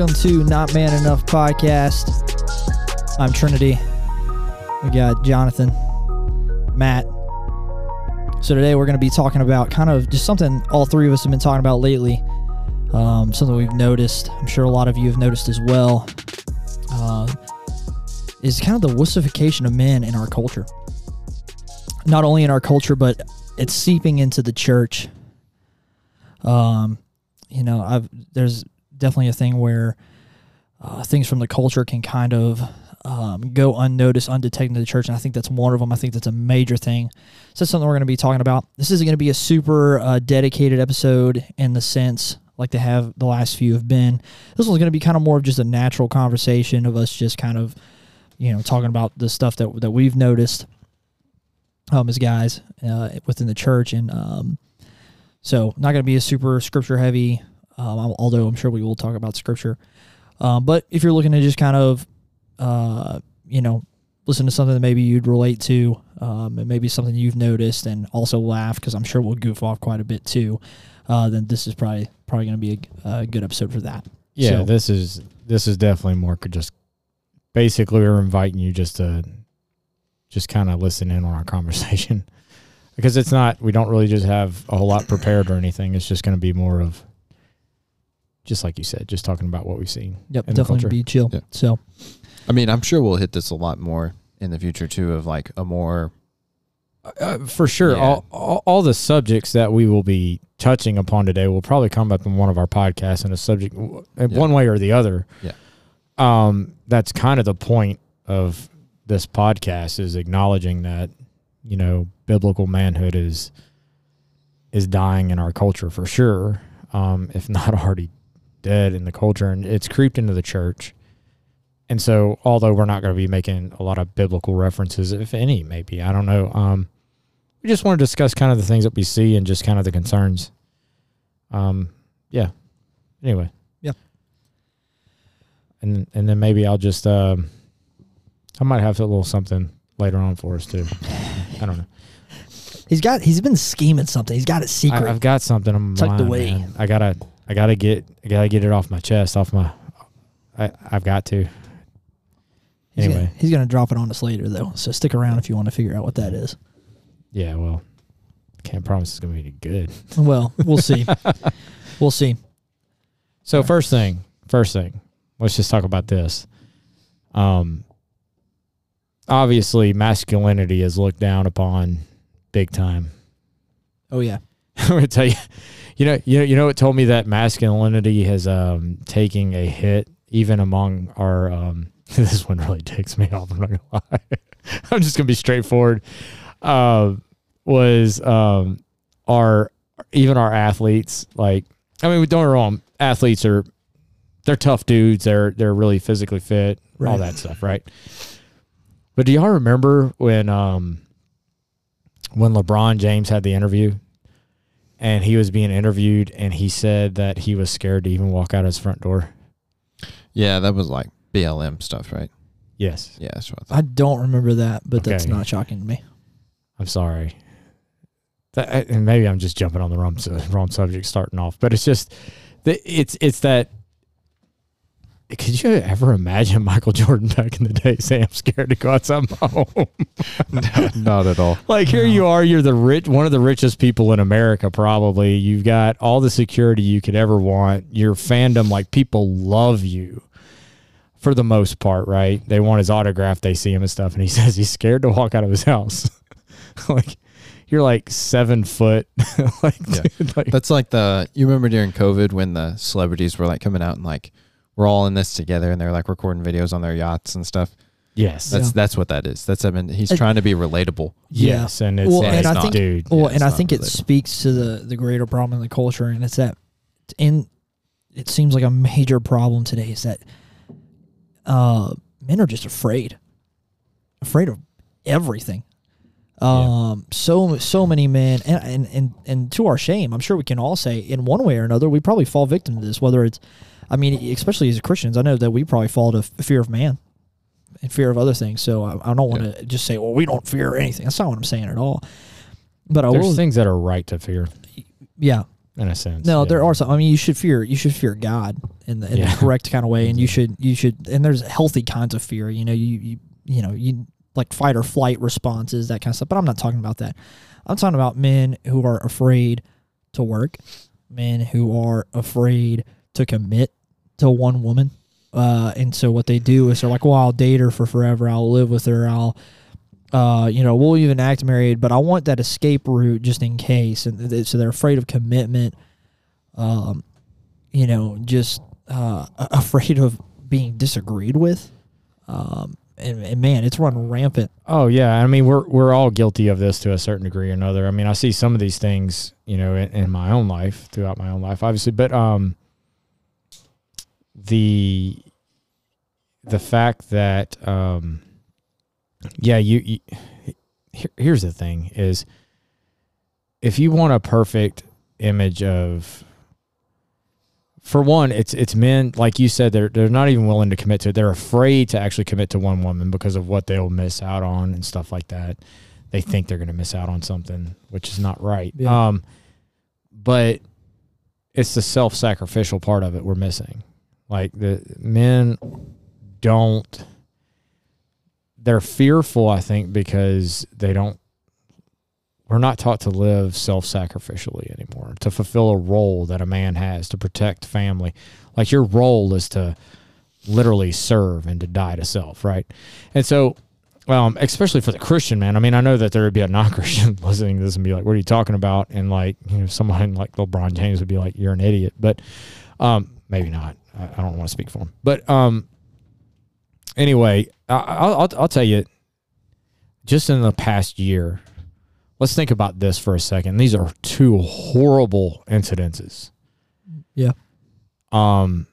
Welcome to Not Man Enough podcast. I'm Trinity. We got Jonathan, Matt. So today we're going to be talking about kind of just something all three of us have been talking about lately. Um, something we've noticed. I'm sure a lot of you have noticed as well. Uh, is kind of the wussification of men in our culture. Not only in our culture, but it's seeping into the church. Um, you know, I've there's definitely a thing where uh, things from the culture can kind of um, go unnoticed, undetected in the church, and I think that's one of them. I think that's a major thing. So that's something we're going to be talking about. This isn't going to be a super uh, dedicated episode in the sense like they have the last few have been. This one's going to be kind of more of just a natural conversation of us just kind of, you know, talking about the stuff that that we've noticed um, as guys uh, within the church, and um, so not going to be a super scripture heavy. Um, although I'm sure we will talk about scripture. Um, but if you're looking to just kind of, uh, you know, listen to something that maybe you'd relate to, um, and maybe something you've noticed, and also laugh because I'm sure we'll goof off quite a bit too. Uh, then this is probably probably going to be a, a, good episode for that. Yeah, so, this is this is definitely more just basically we're inviting you just to just kind of listen in on our conversation because it's not we don't really just have a whole lot prepared or anything. It's just going to be more of just like you said, just talking about what we've seen. Yep, definitely be chill. Yeah. So, I mean, I'm sure we'll hit this a lot more in the future too, of like a more uh, uh for sure. Yeah. All, all, all the subjects that we will be touching upon today will probably come up in one of our podcasts in a subject, yeah. one way or the other. Yeah. Um, that's kind of the point of this podcast is acknowledging that you know biblical manhood is is dying in our culture for sure, um, if not already dead in the culture and it's creeped into the church. And so, although we're not going to be making a lot of biblical references, if any, maybe, I don't know. Um, we just want to discuss kind of the things that we see and just kind of the concerns. Um, yeah. Anyway. Yeah. And and then maybe I'll just um, I might have a little something later on for us too. I don't know. He's got he's been scheming something. He's got it secret. I, have got something my tucked away. Man. I gotta I gotta get I gotta get it off my chest, off my. I I've got to. Anyway, he's gonna, he's gonna drop it on us later though, so stick around if you want to figure out what that is. Yeah, well, can't promise it's gonna be good. Well, we'll see. we'll see. So first thing, first thing, let's just talk about this. Um, obviously, masculinity is looked down upon big time. Oh yeah, I'm gonna tell you you know, you know, you know, it told me that masculinity has um taking a hit even among our um. this one really takes me off. I'm not gonna lie. I'm just gonna be straightforward. Uh, was um our even our athletes like I mean we don't get wrong athletes are they're tough dudes they're they're really physically fit right. all that stuff right but do y'all remember when um when LeBron James had the interview and he was being interviewed and he said that he was scared to even walk out his front door. Yeah, that was like BLM stuff, right? Yes. Yeah, that's what I, I don't remember that, but okay. that's not shocking to me. I'm sorry. That, and maybe I'm just jumping on the wrong, wrong subject starting off, but it's just it's it's that could you ever imagine Michael Jordan back in the day saying, "I'm scared to go outside my home"? no, not at all. Like here no. you are, you're the rich, one of the richest people in America, probably. You've got all the security you could ever want. Your fandom, like people love you for the most part, right? They want his autograph, they see him and stuff, and he says he's scared to walk out of his house. like you're like seven foot. like, yeah. dude, like, that's like the you remember during COVID when the celebrities were like coming out and like we're all in this together, and they're like recording videos on their yachts and stuff. Yes, that's yeah. that's what that is. That's I mean, he's trying to be relatable. Yes, and it's, well, and, it's I not, think, dude. Well, yeah, and I think relatable. it speaks to the the greater problem in the culture, and it's that in it seems like a major problem today is that uh, men are just afraid, afraid of everything. Um, yeah. so so many men, and, and and and to our shame, I'm sure we can all say, in one way or another, we probably fall victim to this. Whether it's I mean, especially as Christians, I know that we probably fall to fear of man and fear of other things. So I, I don't want to yeah. just say, well, we don't fear anything. That's not what I'm saying at all. But I there's will, things that are right to fear. Yeah, in a sense. No, yeah. there are some. I mean, you should fear. You should fear God in the, in Yeah. the correct kind of way, and you should you should. And there's healthy kinds of fear. You know, you you you know you like fight or flight responses, that kind of stuff. But I'm not talking about that. I'm talking about men who are afraid to work, men who are afraid to commit to one woman. Uh, and so what they do is they're like, well, I'll date her for forever. I'll live with her. I'll uh, you know, we'll even act married, but I want that escape route just in case. And th- so they're afraid of commitment. Um, you know, just uh, afraid of being disagreed with. Um, and, and man, it's run rampant. Oh yeah, I mean we're we're all guilty of this to a certain degree or another. I mean I see some of these things, you know, in, in my own life, throughout my own life, obviously, but um, the the fact that um, yeah, you, you here, here's the thing is if you want a perfect image of for one, it's it's men like you said they're they're not even willing to commit to it. They're afraid to actually commit to one woman because of what they'll miss out on and stuff like that. They think they're going to miss out on something, which is not right. Yeah. Um, but it's the self-sacrificial part of it we're missing. Like the men don't they're fearful, I think, because they don't we're not taught to live self-sacrificially anymore to fulfill a role that a man has to protect family. Like your role is to literally serve and to die to self right? And so um, especially for the christian man i mean i know that there would be a non-christian listening to this and be like what are you talking about? And like you know someone like lebron james would be like you're an idiot. But um, maybe not I, I don't want to speak for him but um, anyway I, I'll, I'll, I'll tell you just in the past year let's think about this for a second. These are two horrible incidences. Yeah. Um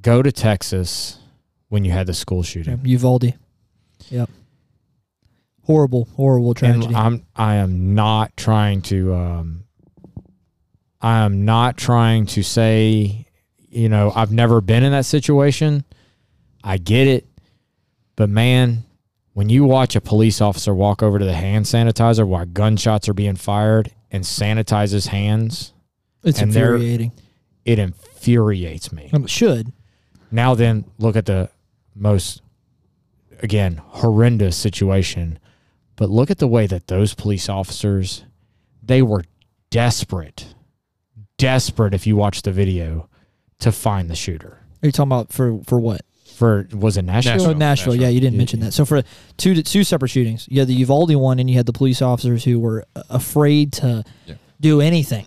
go to Texas when you had the school shooting. Uvalde. Yep. Horrible, horrible tragedy. And I'm I am not trying to um I am not trying to say, you know, I've never been in that situation. I get it. But man, when you watch a police officer walk over to the hand sanitizer while gunshots are being fired and sanitizes hands, it's infuriating. it infuriates me. Um, it should. Now then, look at the most again horrendous situation, but look at the way that those police officers they were desperate, desperate. If you watch the video, to find the shooter Are you talking about for for what? for was it Nashville? Oh, Nashville. Nashville. Yeah, you didn't Yeah, mention yeah. that. So for two two separate shootings, you had the Uvalde one, and you had the police officers who were afraid to Yeah. do anything.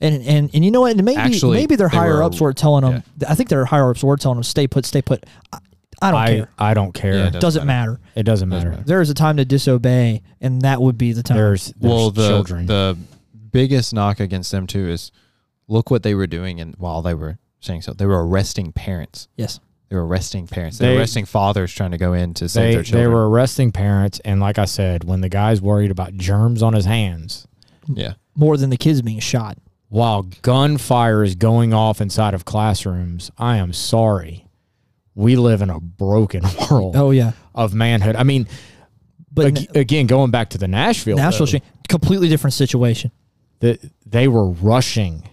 And and and you know what? And maybe Actually, maybe their they higher were- ups were telling them. I think their higher ups were telling them, "Stay put, stay put." I, I don't I care. I don't care. Yeah, it it doesn't, Doesn't matter. matter. Doesn't matter. matter. There is a time to disobey, and that would be the time. There's, there's well, the children. the biggest knock against them too is look what they were doing, and while they were saying so, they were arresting parents. yes. They were arresting parents. They, They- were arresting fathers trying to go in to save they, their children. they were arresting parents, and like I said, when the guy's worried about germs on his hands, yeah. More than the kids being shot. while gunfire is going off inside of classrooms, I am sorry. We live in a broken world Oh yeah. of manhood. I mean, But ag- again, going back to the Nashville, Nashville, though, completely different situation. that they were rushing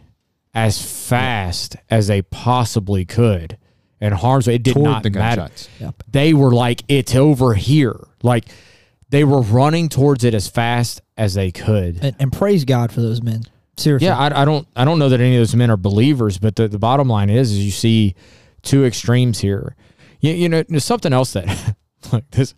as fast as they possibly could, and harm's way. It did Toward not the matter. gunshots. They were like, "It's over here." Like they were running towards it as fast as they could. And, and praise God for those men. Seriously. Yeah, I, I don't I don't know that any of those men are believers, but the, the bottom line is is you see two extremes here. You, you know, there's something else that like this.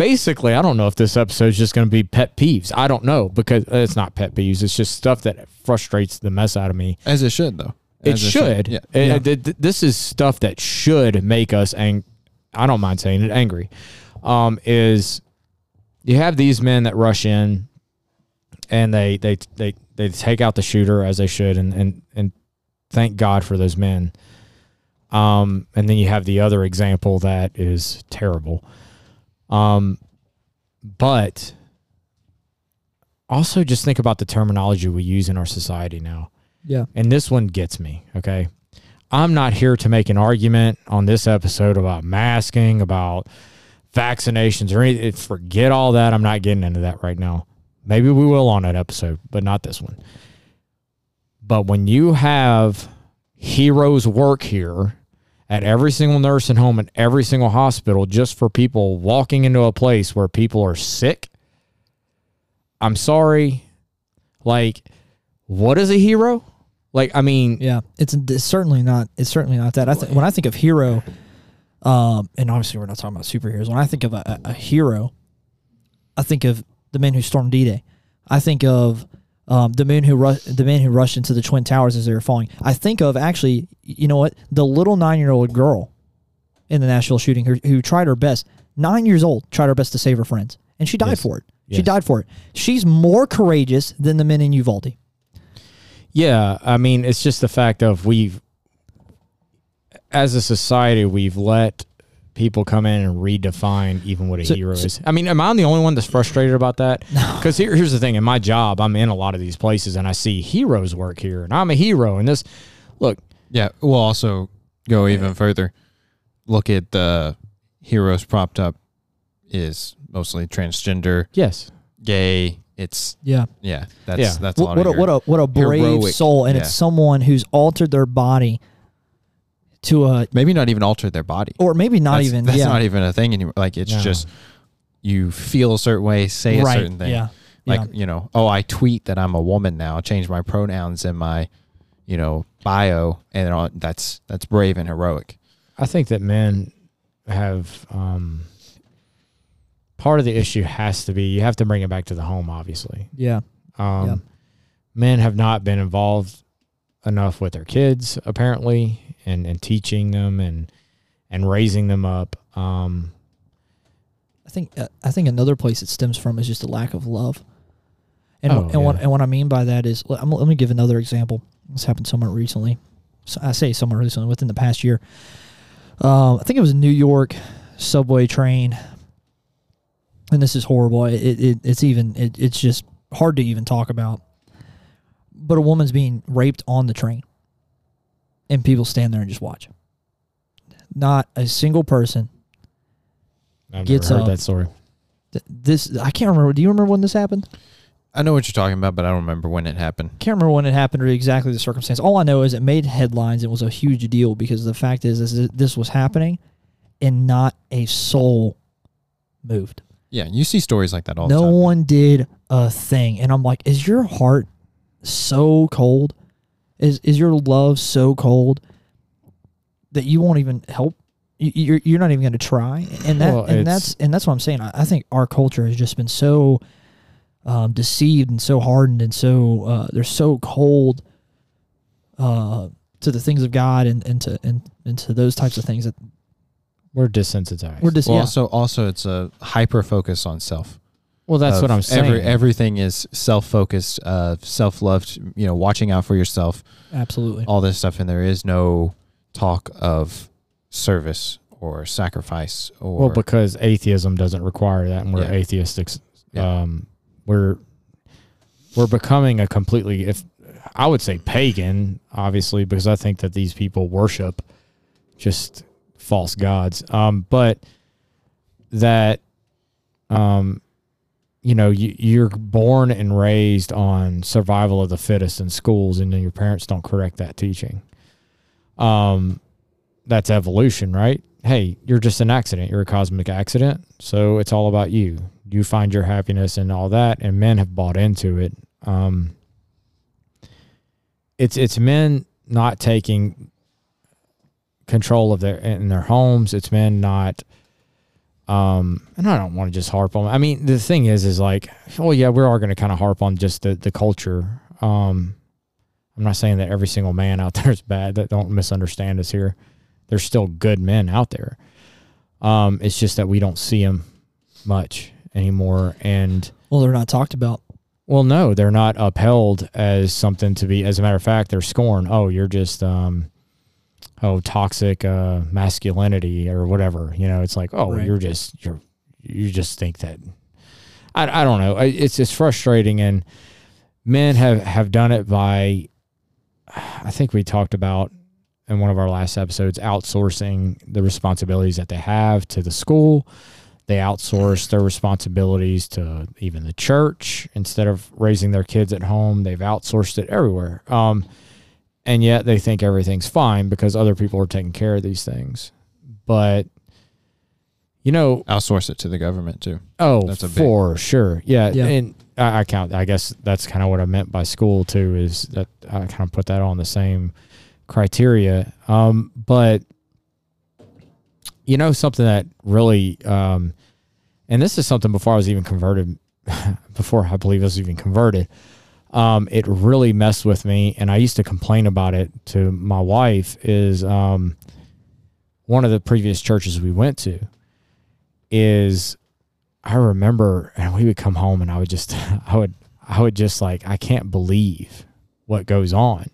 Basically, I don't know if this episode is just going to be pet peeves. I don't know because uh, it's not pet peeves. It's just stuff that frustrates the mess out of me. As it should though. It As should. Yeah. Uh, Yeah. th- th- this is stuff that should make us ang- I don't mind saying it angry. Um, is you have these men that rush in and they they they they take out the shooter as they should and and and thank God for those men. Um, and then you have the other example that is terrible. Um, but also just think about the terminology we use in our society now Yeah. and this one gets me, okay? I'm not here to make an argument on this episode about masking, about vaccinations or anything. Forget all that. I'm not getting into that right now. Maybe we will on that episode, but not this one. But when you have heroes work here at every single nursing home and every single hospital just for people walking into a place where people are sick, I'm sorry. Like, what is a hero? Like, I mean, Yeah, it's, it's certainly not. It's certainly not that. I think when I think of hero, um, and obviously we're not talking about superheroes. When I think of a, a, hero, I think of the men who stormed D-Day. I think of um, the man who ru- the men who rushed into the twin towers as they were falling. I think of actually, you know what, the little nine-year-old girl in the Nashville shooting who, who tried her best, nine years old, tried her best to save her friends, and she died Yes. for it. She died for it. She's more courageous than the men in Uvalde. Yeah, I mean, it's just the fact of we've, as a society, we've let people come in and redefine even what a So- hero so- is. I mean, am I the only one that's frustrated about that? Because here, here's the thing: in my job, I'm in a lot of these places, and I see heroes work here, and I'm a hero. And this, look, Yeah, we'll also go even further. Look at the heroes propped up is mostly transgender, yes, gay. It's Yeah. yeah, that's Yeah. that's a what, lot what a, of what a what a brave heroic- soul, and it's someone who's altered their body to a, maybe not even alter their body. or maybe not that's, even. That's yeah, not even a thing anymore. Like it's No. just you feel a certain way, say a right. certain thing. Yeah, Like yeah. you know, oh, I tweet that I'm a woman now. Change my pronouns in my, you know, bio, and all, that's that's brave and heroic. I think that men have um, part of the issue has to be you have to bring it back to the home, obviously. yeah, Um, Yeah. Men have not been involved enough with their kids, apparently, and, and teaching them and and raising them up. Um, I think uh, I think another place it stems from is just a lack of love. And Oh, and what and what I mean by that is let, let me give another example. This happened somewhat recently. So I say somewhat recently within the past year. Um, I think it was a New York subway train, and this is horrible. It, it it's even it, it's just hard to even talk about. But a woman's being raped on the train, and people stand there and just watch. Not a single person I've Gets never heard up. that story. Th- This I can't remember. Do you remember when this happened? I know what you're talking about, but I don't remember when it happened. Can't remember when it happened or exactly the circumstance. All I know is it made headlines. It was a huge deal because the fact is, is that this was happening, and not a soul moved. Yeah, you see stories like that all no the time. one did a thing, and I'm like, is your heart so cold? Is is your love so cold that you won't even help? You- You're you're not even going to try, and that Well, and that's and that's what I'm saying. I, I think our culture has just been so um, deceived and so hardened and so uh, they're so cold uh, to the things of God and, and to and, and to those types of things that We're desensitized. we're just Well, yeah. also also it's a hyper focus on self. Well, that's what I'm saying. Every, everything is self focused, uh, self loved. You know, watching out for yourself, absolutely all this stuff, and there is no talk of service or sacrifice or well, because atheism doesn't require that, and we're Yeah. atheistic. Yeah. Um, we're we're becoming a completely, if I would say, pagan, obviously, because I think that these people worship just false gods. Um, but that, um, you know, you, you're born and raised on survival of the fittest in schools, and then your parents don't correct that teaching. Um, that's evolution, right? Hey, you're just an accident. You're a cosmic accident. So it's all about you. You find your happiness and all that. And men have bought into it. Um, it's it's men not taking control of their in their homes. It's men not. Um, and I don't want to just harp on. I mean, the thing is, is like, oh yeah, we are going to kind of harp on just the the culture. Um, I'm not saying that every single man out there is bad. That don't misunderstand us here. There's still good men out there. Um, it's just that we don't see them much anymore. And well they're not talked about well, no, they're not upheld as something to be. As a matter of fact, they're scorned. Oh, you're just um, oh toxic uh, masculinity or whatever. You know, it's like oh, Right. you're just you're you just think that. I, I don't know. It's it's frustrating, and men have have done it by. I think we talked about in one of our last episodes outsourcing the responsibilities that they have to the school. they outsource their responsibilities to even the church instead of raising their kids at home. They've outsourced it everywhere. Um, and yet they think everything's fine because other people are taking care of these things. But you know, outsource it to the government too. Oh, that's a for big, sure. Yeah, yeah. and I, I count. I guess that's kind of what I meant by school too. Is that I kind of put that on the same criteria. Um, but you know, something that really, um, and this is something before I was even converted, before I believe I was even converted. Um, it really messed with me, and I used to complain about it to my wife. Is um, one of the previous churches we went to is I remember and we would come home and I would just I would I would just like I can't believe what goes on.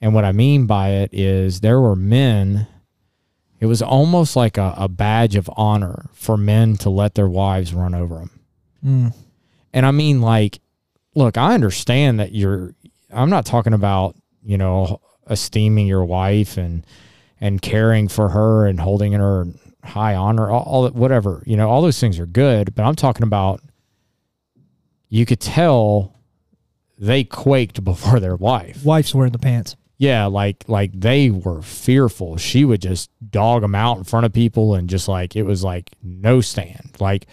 And what I mean by it is there were men it was almost like a, a badge of honor for men to let their wives run over them. Mm. And I mean like look, I understand that you're I'm not talking about, you know, esteeming your wife and and caring for her and holding her high honor, all, all whatever, you know, all those things are good. But I'm talking about you could tell they quaked before their wife. Wife's wearing the pants. Yeah, like like they were fearful. She would just dog them out in front of people and just like it was like no stand. Like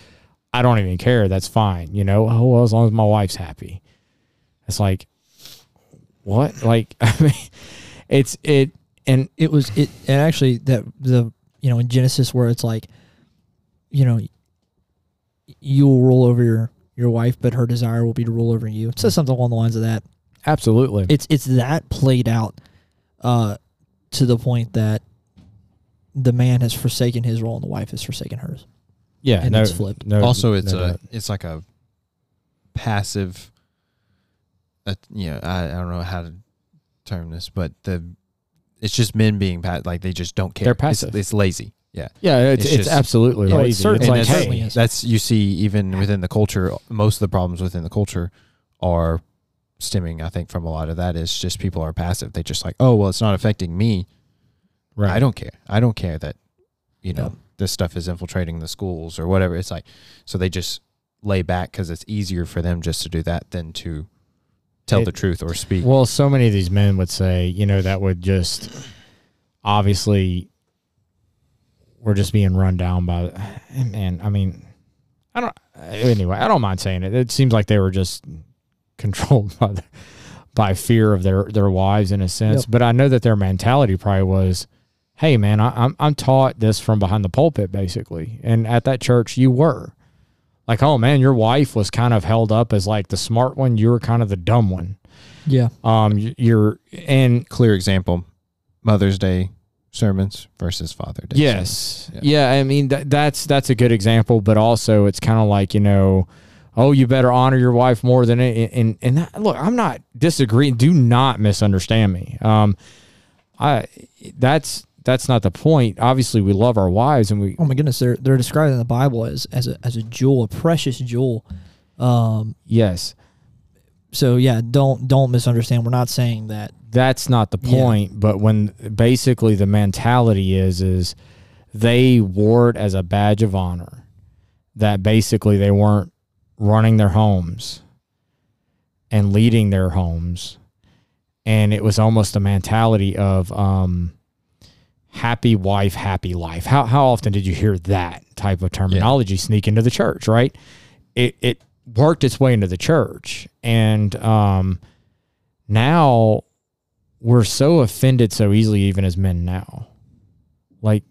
I don't even care. That's fine. You know. Oh well, as long as my wife's happy. It's like what? Like I mean, it's it and it was it and actually that the you know in Genesis where it's like, you know, you will rule over your your wife, but her desire will be to rule over you. It says something along the lines of that. Absolutely. It's it's that played out uh, to the point that the man has forsaken his role and the wife has forsaken hers. Yeah, and no, it's flipped. No, also, it's no a doubt. it's like a passive. Uh, you know, I, I don't know how to term this, but the it's just men being pat like they just don't care. They're passive. It's, it's lazy. Yeah. Yeah, it's, it's, it's absolutely yeah, lazy. It's, it's like, hey, that's you see even within the culture. Most of the problems within the culture are stemming, I think, from a lot of that is just people are passive. They just like, oh well, it's not affecting me. Right. I don't care. I don't care that you know yeah. This stuff is infiltrating the schools or whatever. It's like so they just lay back because it's easier for them just to do that than to tell it, the truth or speak. Well, so many of these men would say, you know, that would just obviously we're just being run down by and I mean I don't anyway, I don't mind saying it. It seems like they were just controlled by the, by fear of their their wives in a sense, yep. but I know that their mentality probably was Hey man, I, I'm I'm taught this from behind the pulpit basically, and at that church you were like, oh man, your wife was kind of held up as like the smart one. You were kind of the dumb one. Yeah. Um, you're and clear example, Mother's Day sermons versus Father Day. Yes. Yeah. yeah. I mean that, that's that's a good example, but also it's kind of like you know, oh, you better honor your wife more than it. And and that, look, I'm not disagreeing. Do not misunderstand me. Um, I that's that's not the point. Obviously, we love our wives, and we. Oh my goodness, they're they're described in the Bible as as a as a jewel, a precious jewel. Um, yes. So yeah, don't don't misunderstand. We're not saying that. That's not the point. Yeah. But when basically the mentality is is they wore it as a badge of honor. That basically they weren't running their homes and leading their homes, and it was almost a mentality of um, happy wife, happy life. How how often did you hear that type of terminology yeah. sneak into the church, right? It it worked its way into the church. And um now we're so offended so easily even as men now. Like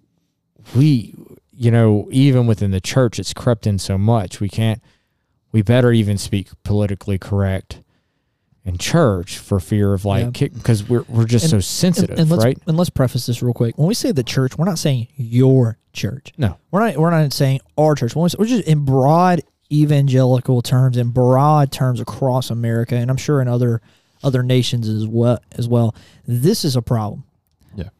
we you know, even within the church it's crept in so much. We can't we better even speak politically correct in church for fear of like because yeah. we're we're just and, so sensitive, and, and right? And let's preface this real quick. When we say the church, we're not saying your church. No, we're not. We're not saying our church. We're just in broad evangelical terms, in broad terms across America, and I'm sure in other other nations as well. As well, this is a problem. Yeah,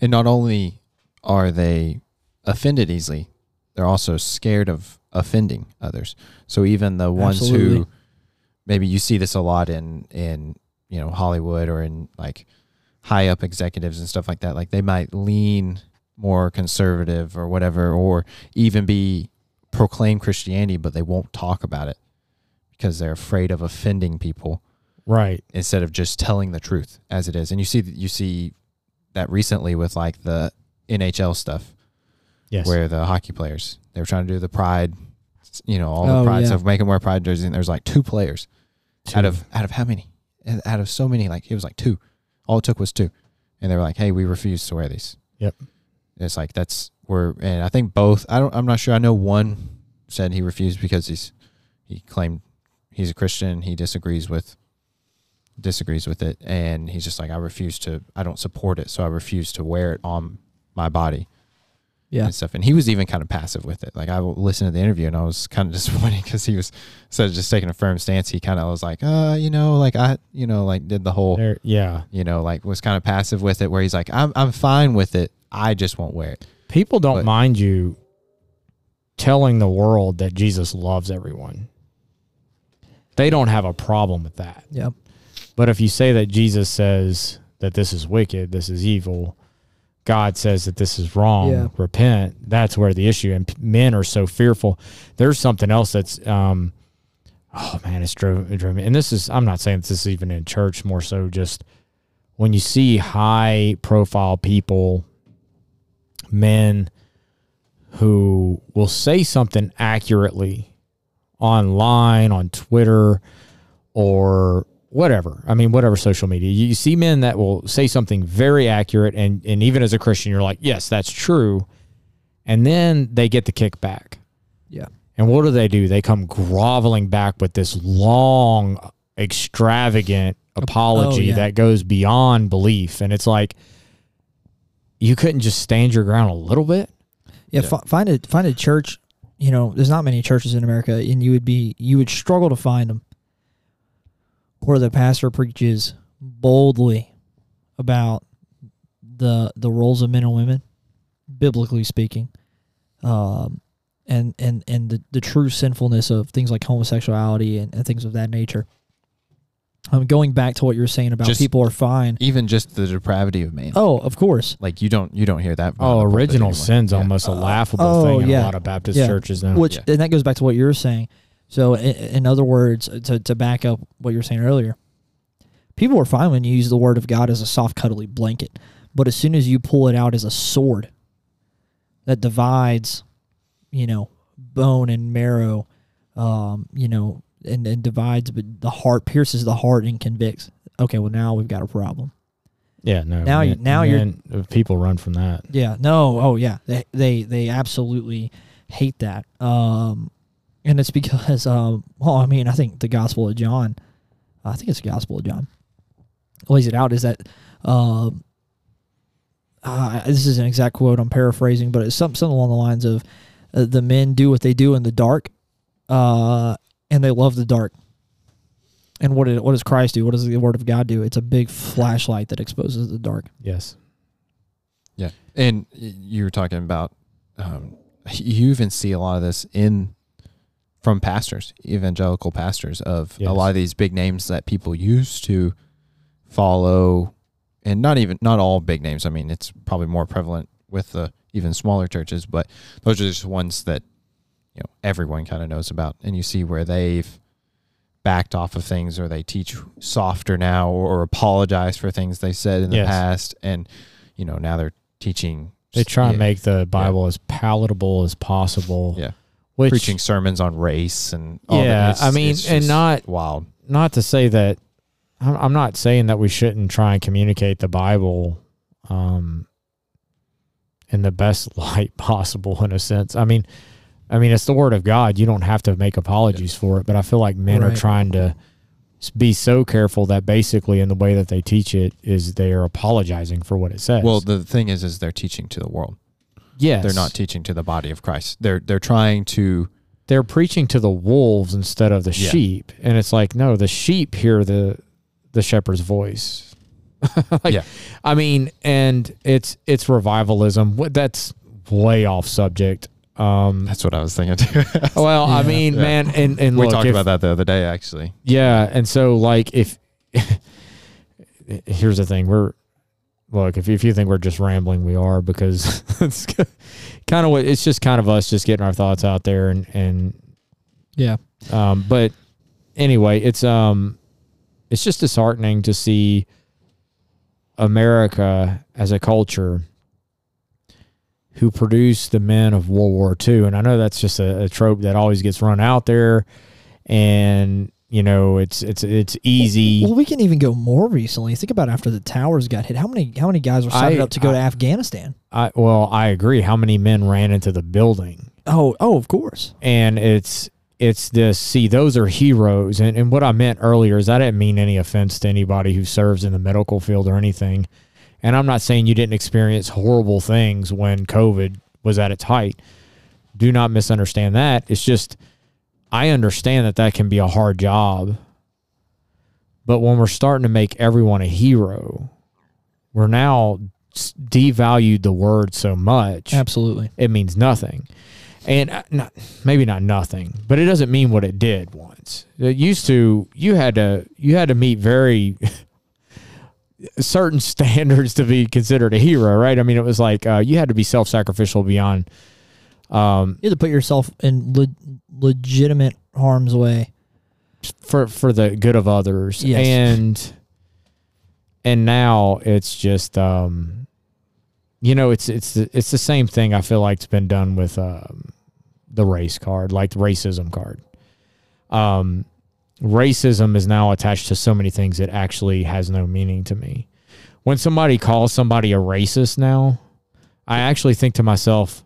and not only are they offended easily, they're also scared of offending others. So even the ones Absolutely. who maybe you see this a lot in in you know Hollywood or in like high up executives and stuff like that. Like they might lean more conservative or whatever, or even be proclaim Christianity, but they won't talk about it because they're afraid of offending people Right. instead of just telling the truth as it is. And you see you see that recently with like the NHL stuff Yes. where the hockey players they were trying to do the pride, you know, all Oh, the pride yeah. stuff, make them wear pride jerseys. And there's like two players Two. out of out of how many? And Out of so many, like it was like two. All it took was two, and they were like, "Hey, we refuse to wear these." Yep. It's like that's where, and I think both. I don't. I'm not sure. I know one said he refused because he's he claimed he's a Christian. He disagrees with disagrees with it, and he's just like, I refuse to. I don't support it, so I refuse to wear it on my body Yeah. and stuff. And he was even kind of passive with it. Like I listened to the interview and I was kind of disappointed because he was instead of just taking a firm stance, he kind of was like, uh, you know, like I, you know, like did the whole, There, yeah. you know, like was kind of passive with it, where he's like, I'm, I'm fine with it. I just won't wear it. People don't But- mind you telling the world that Jesus loves everyone. They don't have a problem with that. Yep. But if you say that Jesus says that this is wicked, this is evil, God says that this is wrong, Yeah. repent, that's where the issue. And p- men are so fearful. There's something else that's, um, oh man, it's driven, it drove me. And this is, I'm not saying this is even in church, more so just when you see high profile people, men who will say something accurately online, on Twitter, or whatever. I mean, whatever social media. You see men that will say something very accurate, and and even as a Christian, you're like, yes, that's true, and then they get the kickback. Yeah. And what do they do? They come groveling back with this long, extravagant oh, oh, apology yeah. that goes beyond belief, and it's like you couldn't just stand your ground a little bit. Yeah, Yeah. Fi- find a find a church. You know, there's not many churches in America, and you would be you would struggle to find them where the pastor preaches boldly about the the roles of men and women, biblically speaking, um, and and and the, the true sinfulness of things like homosexuality and, and things of that nature. Um, going back to what you were saying about Just- people are fine. Even just the depravity of man. Oh, of course. Like you don't, you don't hear that. Oh, on the pulpit original anymore. sin's Yeah. almost a Uh, laughable oh, thing in yeah. a lot of Baptist Yeah. churches now. Which Yeah. and that goes back to what you were saying. So, in, in other words, to to back up what you were saying earlier, people are fine when you use the word of God as a soft, cuddly blanket, but as soon as you pull it out as a sword that divides, you know, bone and marrow, um, you know, and, and divides but the heart, pierces the heart and convicts. Okay, well now we've got a problem. yeah, no. Now you- now you're- man, uh, people run from that. Yeah. No. Oh, yeah. They they they absolutely hate that. Um, and it's because um, well, I mean, I think the Gospel of John, I think it's the Gospel of John, lays it out is that um, uh, this is an exact quote. I'm paraphrasing, but it's something, something along the lines of uh, the men do what they do in the dark, uh, and they love the dark. And what did, what does Christ do? What does the Word of God do? It's a big flashlight that exposes the dark. Yes. Yeah, and you were talking about um, you even see a lot of this in from pastors, evangelical pastors, of Yes. a lot of these big names that people used to follow, and not even not all big names. I mean, it's probably more prevalent with the even smaller churches, but those are just ones that you know everyone kind of knows about, and you see where they've backed off of things or they teach softer now or, apologize for things they said in the Yes. past and you know now they're teaching They try and yeah, make the Bible as palatable as possible. yeah Which, preaching sermons on race and all Yeah, that. It's- I mean, it's and not- wild not to say that I'm I'm not saying that we shouldn't try and communicate the Bible um, in the best light possible in a sense. I mean, I mean it's the word of God. You don't have to make apologies for it, but I feel like men are trying to be so careful that basically in the way that they teach it is they are apologizing for what it says. well the thing is is they're teaching to the world yes, they're not teaching to the body of christ. They're they're trying to they're preaching to the wolves instead of the Yeah. sheep. And it's like no the sheep hear the the shepherd's voice. Like, Yeah. i mean and it's it's revivalism. What- that's way off subject. Um that's what i was thinking too. Well i mean Yeah. man and and we look, talked if- about that the other day actually. Yeah and so like if here's the thing we're look if, if you think we're just rambling we are because it's kind of what it's just kind of us just getting our thoughts out there and and Yeah. um but anyway it's um it's just disheartening to see america as a culture who produced the men of world war ii and i know that's just a, a trope that always gets run out there and you know it's it's it's easy Well, we can even go more recently. Think about after the towers got hit. How many how many guys were signed up to go to Afghanistan? I, well i agree how many men ran into the building Oh, oh, of course. and it's it's this see those are heroes and, and what i meant earlier is i didn't mean any offense to anybody who serves in the medical field or anything and i'm not saying you didn't experience horrible things when covid was at its height do not misunderstand that it's just i understand that that can be a hard job but when we're starting to make everyone a hero we're now devalued the word so much Absolutely. it means nothing. And uh, not, maybe not nothing, but it doesn't mean what it did once. It used to you had to you had to meet very certain standards to be considered a hero, right? I mean, it was like uh, you had to be self-sacrificial beyond um, You had to put yourself in legitimate harm's way. for for the good of others. Yes. And and now it's just um you know, it's it's the- it's the same thing I feel like it's been done with um the race card, like the racism card. Um racism is now attached to so many things it actually has no meaning to me. When somebody calls somebody a racist now, I actually think to myself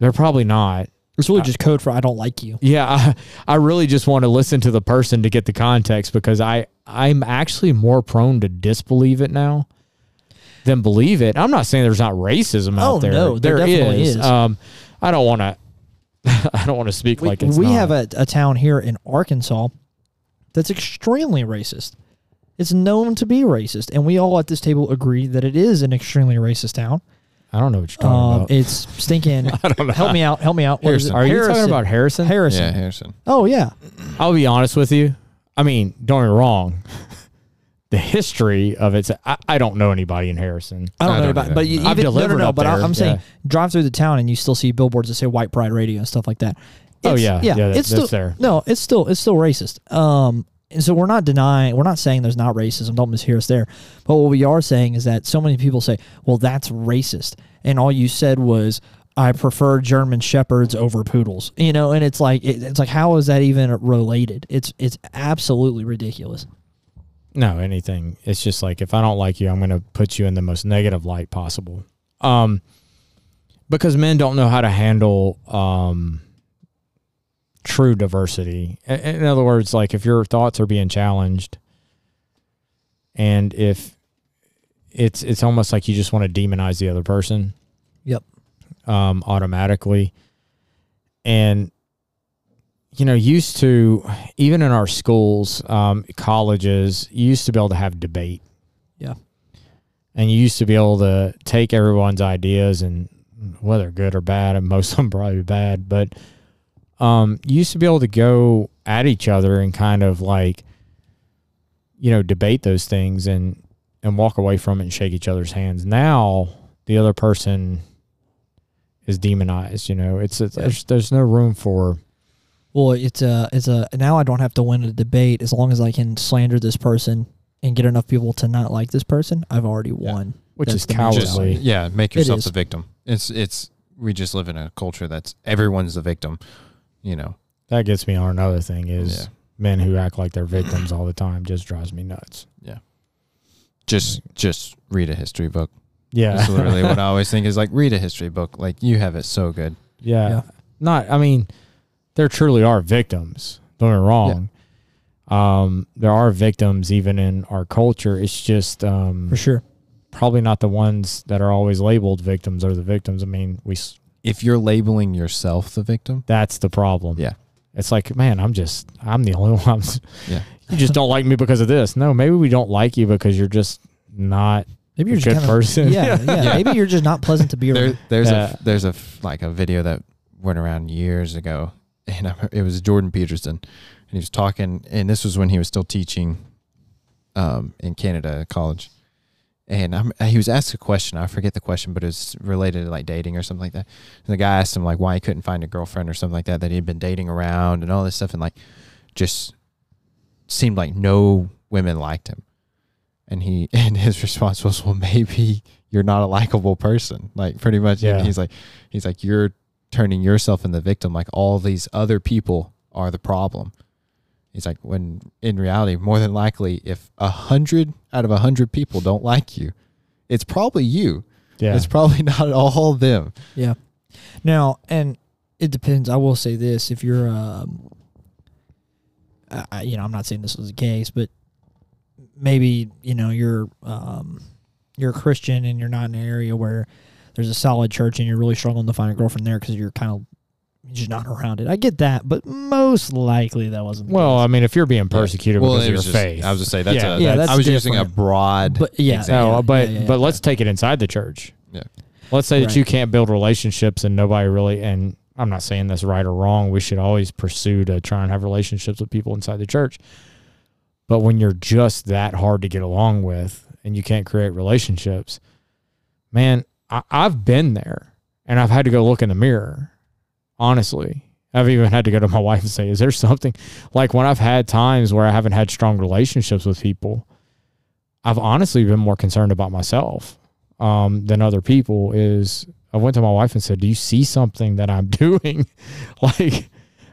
they're probably not. It's really Uh, just code for I don't like you. Yeah, I, I really just want to listen to the person to get the context because I I'm actually more prone to disbelieve it now than believe it. I'm not saying there's not racism out Oh, there. no, there definitely is. Um, I don't want to. I don't want to speak We, like it's we not. have a, a town here in Arkansas that's extremely racist. It's known to be racist, and we all at this table agree that it is an extremely racist town. I don't know what you're talking Um, about. it's stinking. help me out. Help me out. What is it? Harrison. Are you talking about Harrison? Harrison? Yeah, Harrison. Oh yeah. I'll be honest with you. I mean, don't get me wrong. The history of it, I, I don't know anybody in Harrison. I don't I know don't about, either. but you, I've even, no, no, delivered no. up But I, there, I'm saying yeah. drive through the town and you still see billboards that say White Pride Radio and stuff like that. Oh, yeah. yeah. Yeah, that- it's that's still there. no. It's still it's still racist. Um, and so we're not denying, we're not saying there's not racism. Don't mishear us there. But what we are saying is that so many people say, well, that's racist, and all you said was. I prefer German shepherds over poodles, you know, and it's like it, it's like how is that even related? It's it's absolutely ridiculous. No, anything. It's just like if I don't like you, I'm going to put you in the most negative light possible. Um, because men don't know how to handle um true diversity. In other words, like if your thoughts are being challenged, and if it's it's almost like you just want to demonize the other person. Yep. Um, automatically, and you know, used to even in our schools, um, colleges, you used to be able to have debate. Yeah. And you used to be able to take everyone's ideas and whether good or bad, and most of them probably bad, but um, you used to be able to go at each other and kind of like, you know, debate those things and and walk away from it and shake each other's hands. Now the other person is demonized. You know, it's, it's Yeah. there's there's no room for Well, it's a it's a now I don't have to win a debate as long as I can slander this person and get enough people to not like this person. I've already won. which That's is the major Just, cowardly. yeah, make yourself the victim. It's it's we just live in a culture that's everyone's the victim. You know. That gets me on another thing is Yeah. men who act like they're victims all the time just drives me nuts. Yeah. Just just read a history book. Yeah, That's literally what I always think is like read a history book. Like you have it so good. yeah. Yeah. Not. I mean, there truly are victims. Don't get me wrong. Um, there are victims even in our culture. It's just um, For sure. probably not the ones that are always labeled victims are the victims. I mean, we s- If you're labeling yourself the victim, that's the problem. Yeah. It's like, man, I'm just I'm the only one. I'm Yeah. You just don't like me because of this. No, maybe we don't like you because you're just not Maybe you're a just good kind person. Yeah, yeah, Yeah. Maybe you're just not pleasant to be there, around. there's Yeah. a there's a like a video that went around years ago, and I, it was Jordan Peterson, and he was talking, and this was when he was still teaching, um, in Canada college, and I'm, he was asked a question. I forget the question, but it was related to like dating or something like that. And the guy asked him like why he couldn't find a girlfriend or something like that that he had been dating around and all this stuff, and like just seemed like no women liked him. And he and his response was, "Well, maybe you're not a likable person." Like pretty much, Yeah. he's like, he's like, you're turning yourself in the victim. Like all these other people are the problem. He's like, when in reality, more than likely, if a hundred out of a hundred people don't like you, it's probably you. Yeah. It's probably not all them. Yeah. Now, and it depends. I will say this: if you're, um, I, I- you know, I'm not saying this was the case, but maybe you know you're, um, you're a Christian and you're not in an area where there's a solid church and you're really struggling to find a girlfriend there because you're kind of just not around it. I get that, but most likely that wasn't. The well, I mean, if you're being persecuted because of it your was just- faith, I was just say that's Yeah, a, yeah, that's, that's I was using a different. broad. but yeah, example. Oh, no, yeah, but yeah, yeah, but yeah. let's take it inside the church. Yeah. Let's say that you can't build relationships and nobody really and I'm not saying that's right or wrong. We should always pursue to try and have relationships with people inside the church. But when you're just that hard to get along with and you can't create relationships, man, I, I've been there and I've had to go look in the mirror. Honestly, I've even had to go to my wife and say, "Is there something like when I've had times where I haven't had strong relationships with people?" I've honestly been more concerned about myself um, than other people. Is I went to my wife and said, "Do you see something that I'm doing, like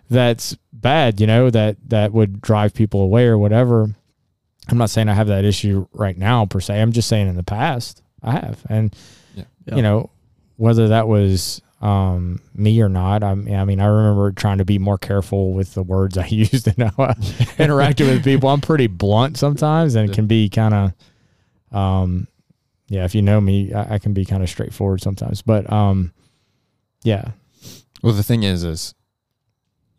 that's bad? You know that that would drive people away or whatever." I'm not saying I have that issue right now per se. I'm just saying in the past I have, and Yeah. Yeah. you know whether that was um, me or not. I mean, I mean, I remember trying to be more careful with the words I used and how I interacted with people. I'm pretty blunt sometimes, and Yeah. can be kind of, um, yeah. If you know me, I, I can be kind of straightforward sometimes. But um, yeah, Well, the thing is, is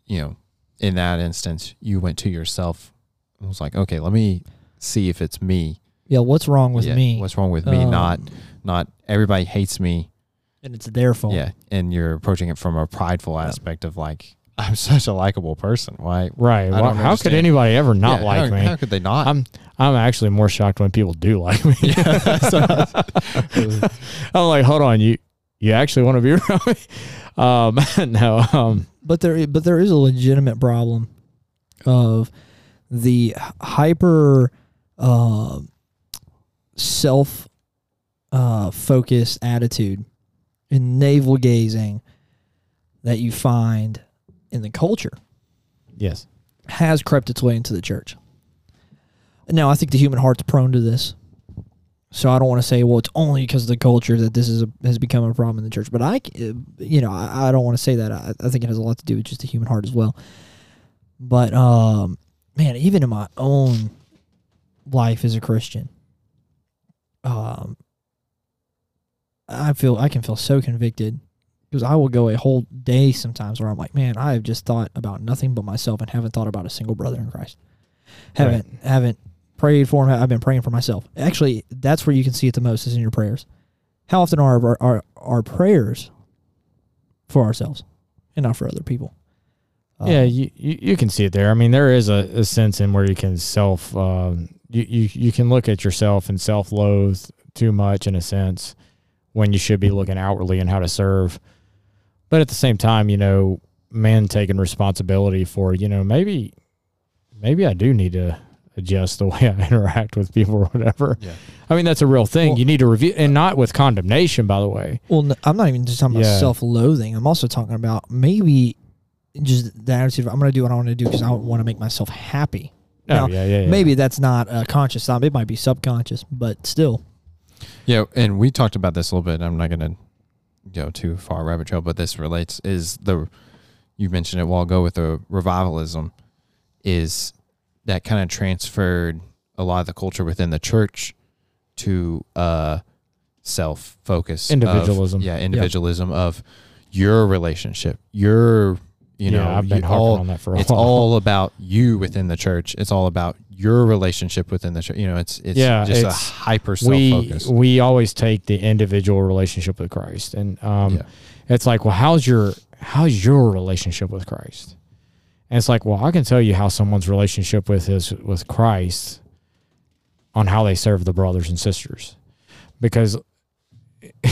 you know, in that instance, you went to yourself and was like, okay, let me see if it's me. yeah. What's wrong with Yeah, me? What's wrong with me? Um, not, not everybody hates me. And it's their fault. Yeah, and you're approaching it from a prideful aspect of like, I'm such a likable person. Why? right. Well, don't how could anybody ever not Yeah, like how, me? How could they not? I'm I'm actually more shocked when people do like me. I'm like, hold on, you you actually want to be around me? Um, no, um, but there but there is a legitimate problem of the hyper uh, self uh, focused attitude and navel gazing that you find in the culture yes, has crept its way into the church. Now, I think the human heart's prone to this. So I don't want to say, well, it's only because of the culture that this is a, has become a problem in the church. But I, you know, I, I don't want to say that. I, I think it has a lot to do with just the human heart as well. But um, man, even in my own life as a Christian, um, I feel I can feel so convicted because I will go a whole day sometimes where I'm like, man, I have just thought about nothing but myself and haven't thought about a single brother in Christ. Haven't haven't prayed for him. I've been praying for myself. Actually, that's where you can see it the most is in your prayers. How often are our our, our prayers for ourselves and not for other people? Uh, yeah, you, you you can see it there. I mean, there is a, a sense in where you can self, um, you, you you can look at yourself and self loathe too much in a sense when you should be looking outwardly and how to serve. But at the same time, you know, men taking responsibility for, you know, maybe maybe I do need to adjust the way I interact with people or whatever. Yeah. I mean, that's a real thing. Well- you need to review and not with condemnation, by the way. Well, I'm not even just talking about Yeah. self-loathing. I'm also talking about maybe just the attitude of I'm going to do what I want to do because I want to make myself happy. Oh, now, oh, yeah, yeah, yeah. Maybe that's not a conscious thought. It might be subconscious, but still. Yeah, and we talked about this a little bit. I'm not going to go too far rabbit trail, but this relates is the you mentioned it a while ago with the revivalism is that kind of transferred a lot of the culture within the church to uh self focus Individualism. yeah, individualism of your relationship, your you yeah, know, I've been you harping all on that for a while. it's while. all about you within the church. It's all about your relationship within the church. You know, it's it's Yeah, just it's- a hyper self we focus. we always take the individual relationship with Christ, and um, Yeah. it's like, well, how's your how's your relationship with Christ? And it's like, well, I can tell you how someone's relationship with his with Christ on how they serve the brothers and sisters. because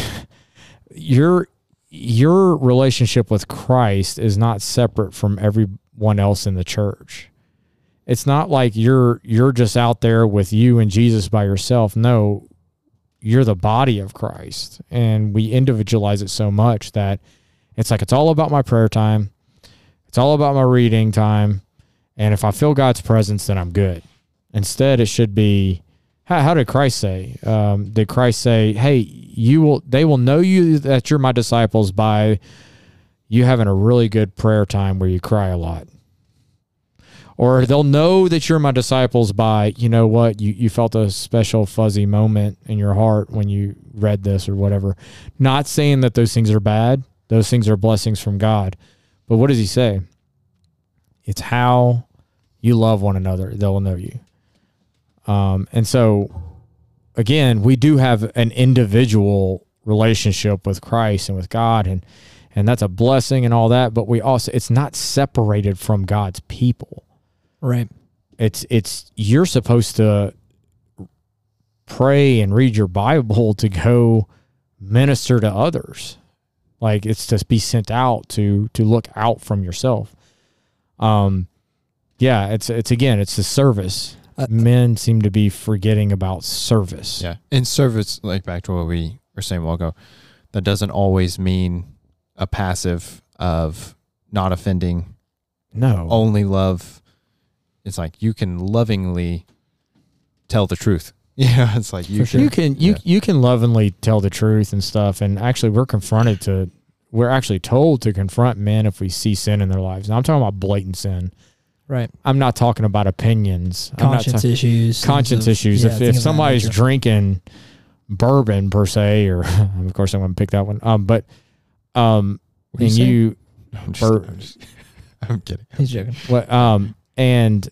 your your relationship with Christ is not separate from everyone else in the church. It's not like you're you're just out there with you and Jesus by yourself. No, you're the body of Christ. And we individualize it so much that it's like it's all about my prayer time. It's all about my reading time. And if I feel God's presence, then I'm good. Instead, it should be how, how did Christ say? Um, did Christ say, "Hey, you will they will know you that you're my disciples by you having a really good prayer time where you cry a lot?" Or they'll know that you're my disciples by, you know what, you, you felt a special fuzzy moment in your heart when you read this or whatever. Not saying that those things are bad. Those things are blessings from God. But what does he say? It's how you love one another. They'll know you. Um, and so, again, we do have an individual relationship with Christ and with God, and and that's a blessing and all that. But we also, it's not separated from God's people. Right. It's it's you're supposed to pray and read your Bible to go minister to others. Like it's to be sent out to to look out from yourself. Um, yeah, it's it's again, it's the service. Uh, Men seem to be forgetting about service. Yeah. In service, like back to what we were saying a while ago, that doesn't always mean a passive of not offending, No. only love. It's like you can lovingly tell the truth. Yeah. It's like you For sure. You can you Yeah. you can lovingly tell the truth and stuff. And actually, we're confronted to we're actually told to confront men if we see sin in their lives. Now I'm talking about blatant sin. Right. I'm not talking about opinions. I'm not Conscience ta- issues. conscience of- issues. yeah, if if somebody's nature. drinking bourbon per se, or of course I'm going to pick that one. Um, but um, What do you and you I'm, just, Bur- I'm, just- I'm kidding. He's joking. what um and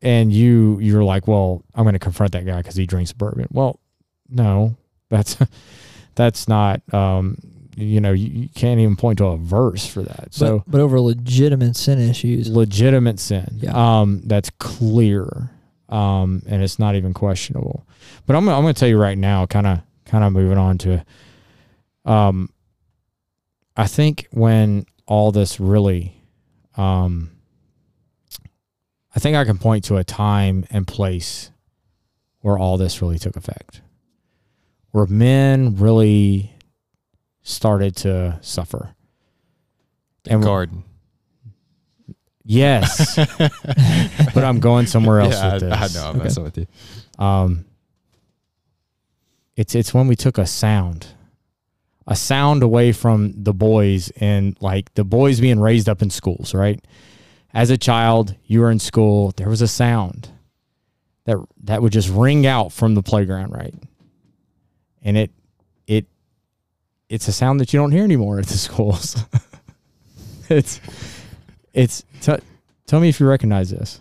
and you you're like, well, I'm going to confront that guy because he drinks bourbon. Well, no, that's that's not um you know you, you can't even point to a verse for that. So but, but over legitimate sin issues. legitimate sin. Yeah. Um, that's clear. Um, and it's not even questionable. But I'm I'm going to tell you right now, kind of kind of moving on to, um, I think when all this really, um, I think I can point to a time and place where all this really took effect, where men really started to suffer. And- garden. Yes, but I'm going somewhere else yeah, with I, this. I know. I'm Okay. messing with you. Um, it's it's when we took a sound, a sound away from the boys and like the boys being raised up in schools, right? As a child, you were in school. There was a sound that that would just ring out from the playground, right? And it it it's a sound that you don't hear anymore at the schools. it's it's t- tell me if you recognize this.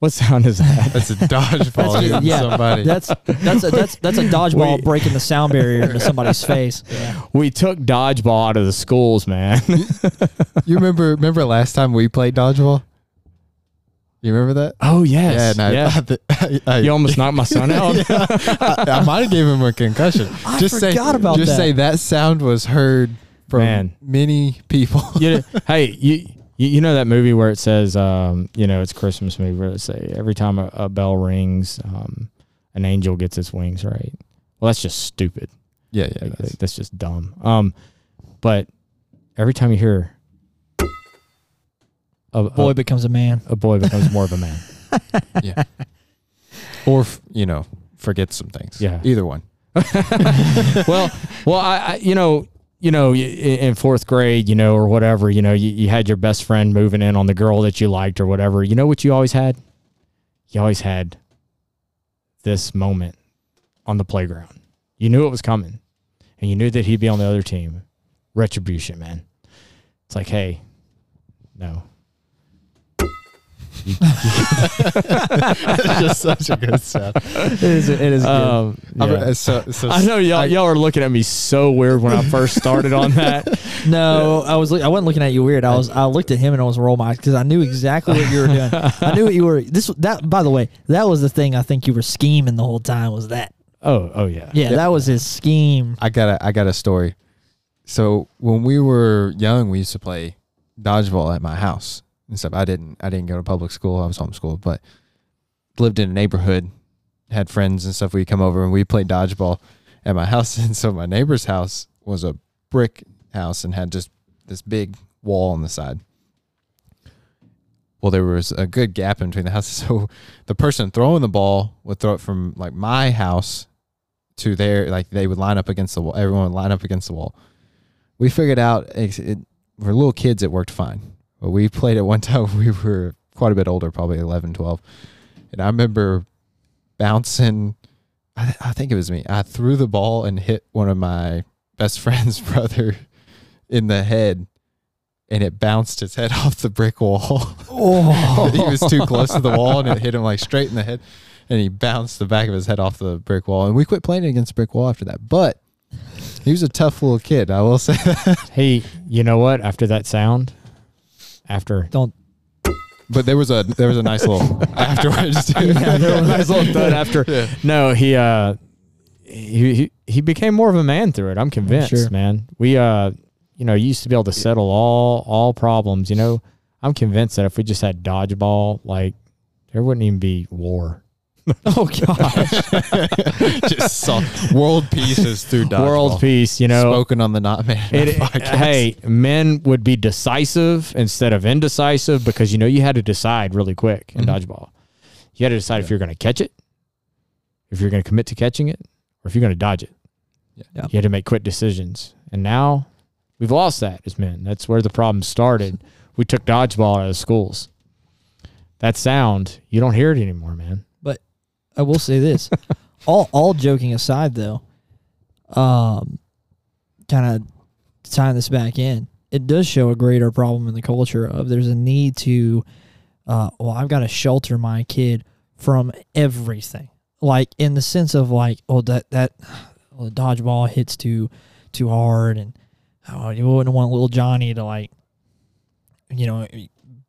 What sound is that? That's a dodgeball That's- hitting yeah, somebody. That's that's a that's that's a dodgeball Wait. breaking the sound barrier into somebody's face. Yeah. we took dodgeball out of the schools, man. you remember remember last time we played dodgeball? You remember that? oh yes, yeah, yeah. no, I, I, you almost knocked my son out. I, I might have gave him a concussion. I just say, forgot about just that. say that sound was heard from Man. many people. You know- hey, you, you you know that movie where it says, um, you know, it's Christmas movie where it say every time a, a bell rings, um, an angel gets its wings, right? Well, that's just stupid. yeah, yeah. Like, that's- that's just dumb. Um, but every time you hear a, a Boy becomes a man. a boy becomes more of a man. yeah. Or you know, forget some things. Yeah. Either one. well, well, I, I, you know, you know, in fourth grade, you know, or whatever, you know, you, you had your best friend moving in on the girl that you liked or whatever. You know what you always had? You always had this moment on the playground. You knew it was coming, and you knew that he'd be on the other team. Retribution, man. It's like, hey, no, it's just such a good sound. it is. It is good. um, I'm- yeah. So, so I know y'all, I- y'all are looking at me so weird when I first started on that. no, I was. I wasn't looking at you weird. I was. I looked at him and I was roll my eyes because I knew exactly what you were doing. I knew what you were. This that. By the way, that was the thing. I think you were scheming the whole time. Was that? Oh, oh yeah. Yeah, that was his scheme. I got a I got a story. So when we were young, we used to play dodgeball at my house and stuff. I didn't I didn't go to public school. I was homeschooled, but lived in a neighborhood, had friends and stuff. We come over and we played dodgeball at my house. And so my neighbor's house was a brick house and had just this big wall on the side. Well, there was a good gap in between the houses. So the person throwing the ball would throw it from like my house to there. Like they would line up against the wall. Everyone would line up against the wall. We figured out it, it, for little kids, it worked fine. But we played it one time. We were quite a bit older, probably 11, 12. And I remember bouncing. I, I think it was me. I threw the ball and hit one of my best friend's brother in the head. And it bounced his head off the brick wall. Oh, he was too close to the wall and it hit him like straight in the head and he bounced the back of his head off the brick wall and we quit playing against brick wall after that but he was a tough little kid i will say that Hey, you know what? After that sound, after Don't. but there was a there was a nice little afterwards too. yeah, there was a nice little thud after. Yeah. No, he uh, he, he he became more of a man through it. I'm convinced, Sure. man. We uh, you know, used to be able to settle all all problems. You know, I'm convinced that if we just had dodgeball, like there wouldn't even be war. Oh gosh. just saw world peace is through dodgeball. World peace. You know, spoken on the not man It, podcast. hey, men would be decisive instead of indecisive because you know you had to decide really quick in Mhm. dodgeball. You had to decide if you're going to catch it, if you're going to commit to catching it, or if you're going to dodge it. Yeah. Yeah. You had to make quick decisions, and now we've lost that as men. That's where the problem started. we took dodgeball out of schools. That sound, you don't hear it anymore, man. I will say this. all all joking aside though, um kind of tying this back in, it does show a greater problem in the culture of there's a need to uh well, I've got to shelter my kid from everything. Like in the sense of like, oh that that well, dodgeball hits too too hard and oh, you wouldn't want little Johnny to like you know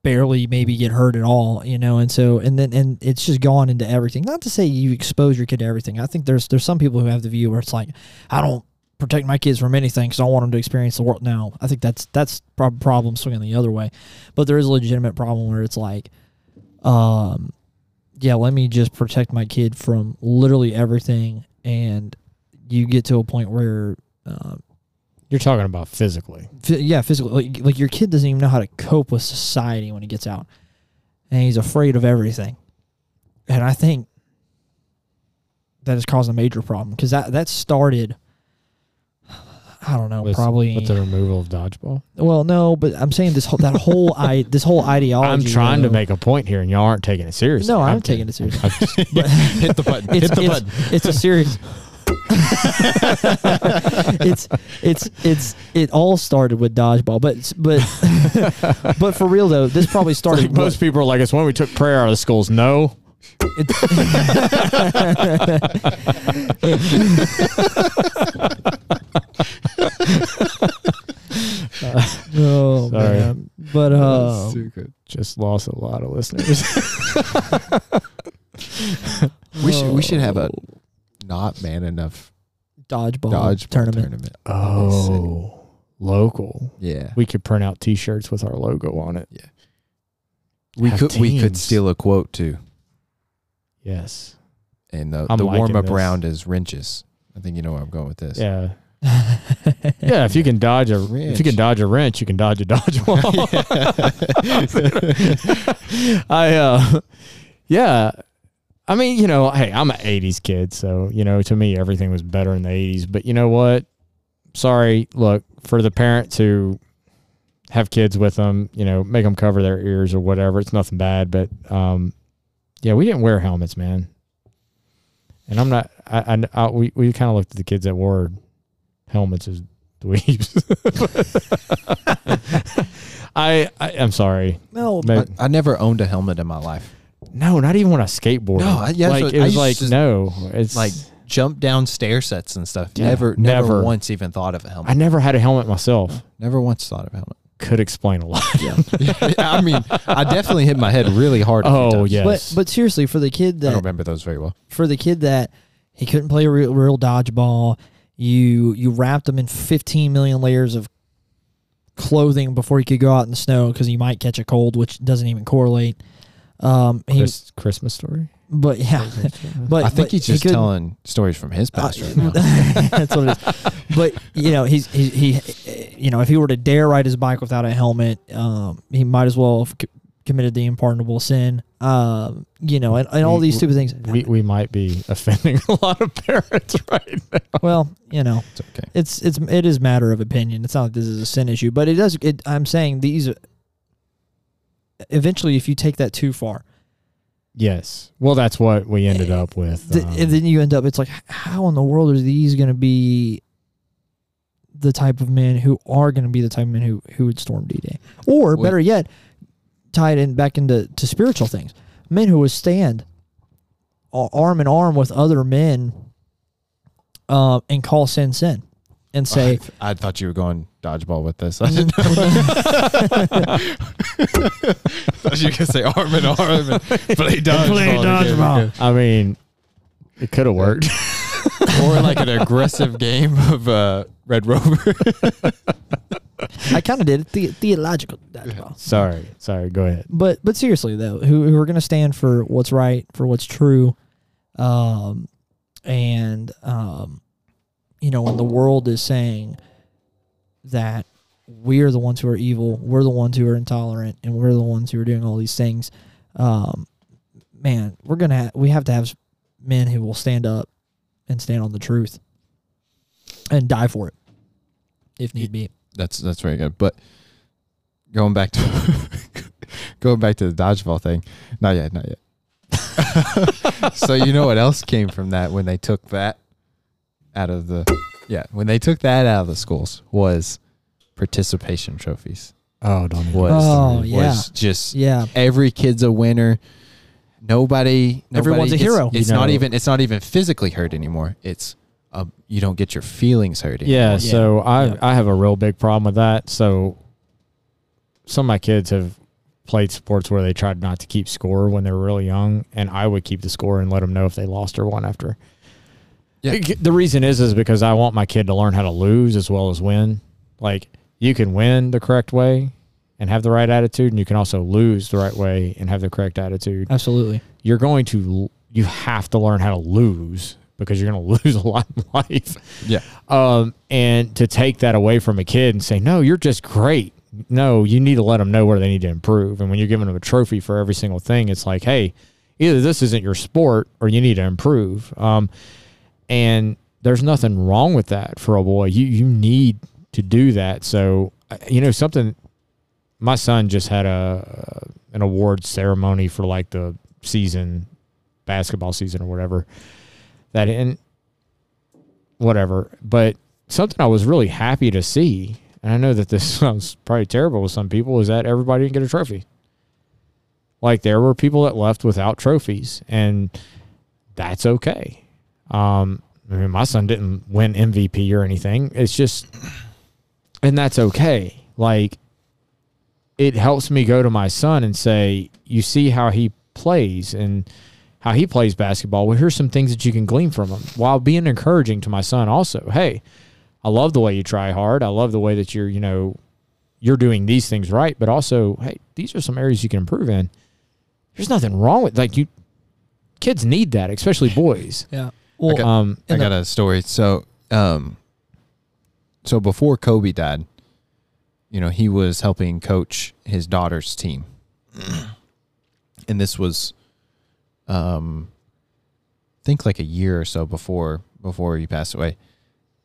barely maybe get hurt at all, you know, and so and then and it's just gone into everything. Not to say you expose your kid to everything. I think there's there's some people who have the view where it's like, I don't protect my kids from anything because I want them to experience the world. Now I think that's that's prob- problem swinging the other way. But there is a legitimate problem where it's like, um, yeah, let me just protect my kid from literally everything, and you get to a point where. Um, You're talking about physically. Phy- yeah, physically. Like, like your kid doesn't even know how to cope with society when he gets out, and he's afraid of everything. And I think that has caused a major problem because that that started. I don't know, with, probably. with the removal of dodgeball. well, no, but I'm saying this whole that whole I this whole ideology. I'm trying to make a point here, and y'all aren't taking it seriously. No, I'm taking it seriously. Just- But hit the button. it's, hit the it's, button. it's a serious. it's it's it's it all started with dodgeball, but but but for real though, this probably started. like most people are like, it's when we took prayer out of the schools. No, oh Sorry. man, but uh, just lost a lot of listeners. We should we should have a not man enough dodgeball, dodgeball tournament. tournament. oh, local. Yeah. We could print out T-shirts with our logo on it. Yeah, we Have could we could steal a quote too. Yes. And the, I'm the warm up this. round is wrenches. I think you know where I'm going with this. Yeah. Yeah. If you can dodge a if you Wrench. can dodge a wrench, you can dodge a dodgeball. I uh, yeah. I mean, you know, hey, I'm an '80s kid, so you know, to me, everything was better in the '80s. But you know what? Sorry, look for the parents who have kids with them, you know, make them cover their ears or whatever. It's nothing bad, but um, yeah, we didn't wear helmets, man. And I'm not. I, I, I we we kind of looked at the kids that wore helmets as dweebs. I, I I'm sorry. No, Maybe- I, I never owned a helmet in my life. No, not even when I skateboarded. No, I- yeah, like so it I was used like to- no, it's Like jump down stair sets and stuff. Yeah, never, never, never. once even thought of a helmet. I never had a helmet myself. never once thought of a helmet. Could explain a lot. Yeah, I mean, I definitely hit my head really hard. Oh times. yeah. but but seriously, for the kid that I don't remember those very well. for the kid that he couldn't play a real, real dodgeball, you you wrapped him in 15 million layers of clothing before he could go out in the snow because he might catch a cold, which doesn't even correlate. Um, he, Chris, Christmas story. but yeah, but I think but he's he just couldn't- telling stories from his Uh, past right now. That's what it is. But you know, he's he, he you know, if he were to dare ride his bike without a helmet, um, he might as well have c- committed the unpardonable sin. Um, you know, and, and all We- these stupid things. we we might be offending a lot of parents right now. well, you know, It's okay. it's it's it is matter of opinion. It's not like this is a sin issue, but it does. It, I'm saying these. Eventually, if you take that too far, Yes. Well, that's what we ended up with. th- um, and then you end up. It's like, how in the world are these going to be the type of men who are going to be the type of men who who would storm D-Day, or Well- better yet, tie it in back into to spiritual things. Men who would stand arm in arm with other men, uh, and call sin sin, and say, I, I thought you were going dodgeball with this. I didn't know. thought you were gonna say arm in arm and play dodgeball. Play dodgeball. I mean, it could have worked. or like an aggressive game of uh, Red Rover. I kind of did it the- theological dodgeball. sorry. Sorry. Go ahead. but but seriously though, who who are going to stand for what's right, for what's true, um, and um, you know, when the world is saying that we are the ones who are evil, we're the ones who are intolerant, and we're the ones who are doing all these things, um, man, we're gonna ha- we have to have men who will stand up and stand on the truth and die for it if need be. that's that's very good. But going back to going back to the dodgeball thing, not yet, not yet. so you know what else came from that when they took that out of the yeah when they took that out of the schools was participation trophies. Oh, don't. even- Was Oh, yeah. was just Yeah, every kid's a winner. Nobody, nobody Everyone's a gets- hero. It's You not even. It's not even physically hurt anymore. It's uh, you don't get your feelings hurt. Anymore. Yeah, so I Yeah. I have a real big problem with that. So some of my kids have played sports where they tried not to keep score when they were really young, and I would keep the score and let them know if they lost or won after. Yeah. The reason is is because I want my kid to learn how to lose as well as win. Like you can win the correct way and have the right attitude, and you can also lose the right way and have the correct attitude. absolutely. You're going to you have to learn how to lose because you're going to lose a lot in life. Yeah. Um, and to take that away from a kid and say, no, you're just great. No, you need to let them know where they need to improve. And when you're giving them a trophy for every single thing, it's like, hey, either this isn't your sport or you need to improve. Um, and there's nothing wrong with that for a boy. You you need to do that. So uh, you know something. My son just had a an award ceremony for like the season, basketball season or whatever. That and whatever, but something I was really happy to see, and I know that this sounds probably terrible with some people, is that everybody didn't get a trophy. Like there were people that left without trophies, and that's okay. Um, I mean, my son didn't win MVP or anything. It's just, and that's okay. Like, it helps me go to my son and say, you see how he plays and how he plays basketball. Well, here's some things that you can glean from him while being encouraging to my son also. Hey, I love the way you try hard. I love the way that you're, you know, you're doing these things right, but also, hey, these are some areas you can improve in. There's nothing wrong with like you kids need that, especially boys. Yeah. Well, Okay. Um I got a story. So, um, so before Kobe died, you know, he was helping coach his daughter's team, and this was, um, I think like a year or so before before he passed away,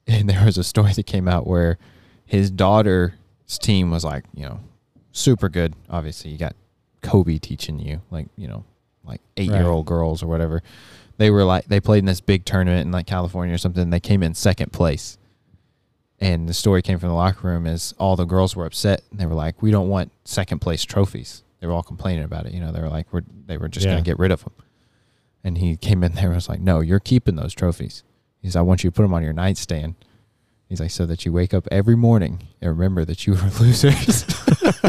and there was a story that came out where his daughter's team was like, you know, super good. Obviously, you got Kobe teaching you, like you know, like eight year old girls or whatever they were like they played in this big tournament in like California or something. And they came in second place, And the story came from the locker room is all the girls were upset and they were like, "We don't want second place trophies." They were all complaining about it. You know, they were like, "We're they were just Yeah. gonna get rid of them." And he came in there and was like, "No, you're keeping those trophies." He's, "I want you to put them on your nightstand." He's like, "So that you wake up every morning and remember that you were losers."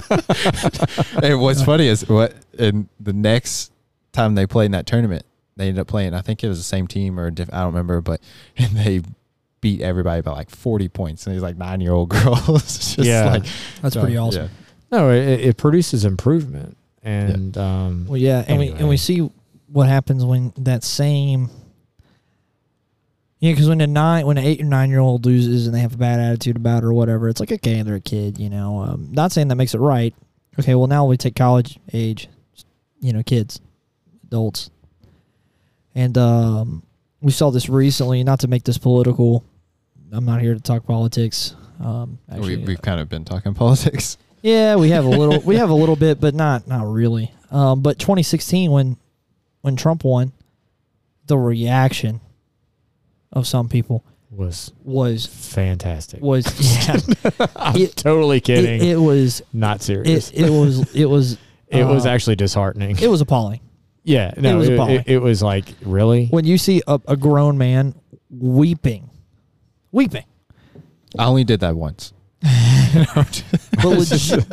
and what's funny is what and the next time they played in that tournament, they ended up playing. I think it was the same team or a diff, I don't remember, but and they beat everybody by like forty points. And these like nine year old girls. Just Yeah. like That's pretty awesome. Yeah. No, it, it produces improvement, and um, Well, yeah, and we and we see what happens when that same. Yeah, because when a nine, when an eight or nine year old loses and they have a bad attitude about it or whatever, it's like okay, they're a kid, you know. Um, not saying that makes it right. Okay, well now we take college age, you know, kids, adults, and um, we saw this recently. Not to make this political, I'm not here to talk politics. Um, actually, we, we've kind of been talking politics. yeah, we have a little. we have a little bit, but not not really. Um, but 2016, when when Trump won, the reaction of some people was was fantastic. was yeah, I'm it- totally kidding. it was Not serious. it, it was it was It was uh, actually disheartening. it was appalling yeah, no, was it, appalling. it, it was like really. when you see a, a grown man weeping, weeping. I only did that once. But legit,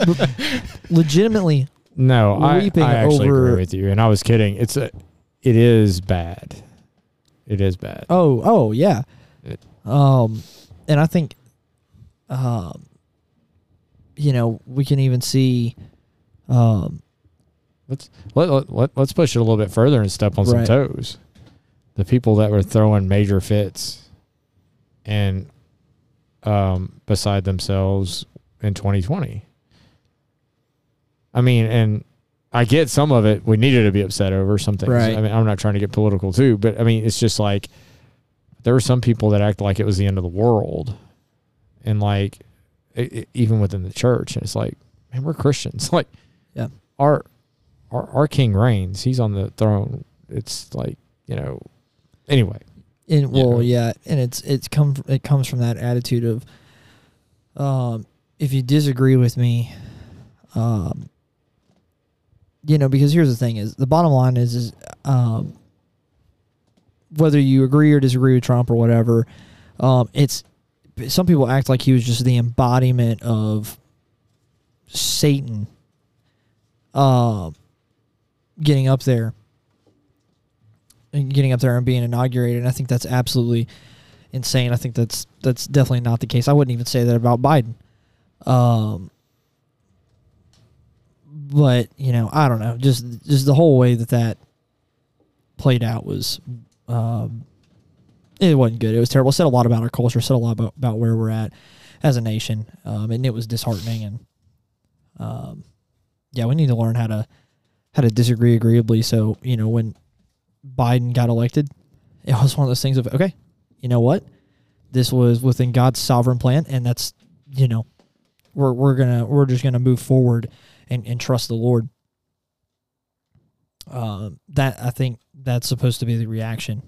legitimately, No, I, weeping I actually over- agree with you, and I was kidding. It's a, it is bad. It is bad. Oh, oh yeah. It- Um, and I think, um, you know, we can even see, um, Let, let, let, let's push it a little bit further and step on Right. some toes. The people that were throwing major fits and um, beside themselves in 2020. I mean, and I get some of it. We needed to be upset over something. Right. I mean, I'm not trying to get political too, but I mean, it's just like there were some people that act like it was the end of the world, and like e- e- even within the church, and it's like, man, we're Christians. Like, Yeah. our our our King reigns. He's on the throne. It's like you know. Anyway, and well, yeah, and it's it's come it comes from that attitude of, um, if you disagree with me, um, you know, because here's the thing: is the bottom line is is um, whether you agree or disagree with Trump or whatever, um, it's some people act like he was just the embodiment of Satan, um, getting up there and getting up there and being inaugurated. And I think that's absolutely insane. I think that's that's definitely not the case. I wouldn't even say that about Biden. Um, but you know, I don't know. Just just the whole way that that played out was, um, it wasn't good. It was terrible. It said a lot about our culture. Said a lot about, about where we're at as a nation. Um, and it was disheartening. And um, yeah, we need to learn how to how to disagree agreeably. So you know when Biden got elected, it was one of those things of okay, you know what, this was within God's sovereign plan, and that's you know, we're we're gonna we're just gonna move forward and and trust the Lord. Um, that I think that's supposed to be the reaction,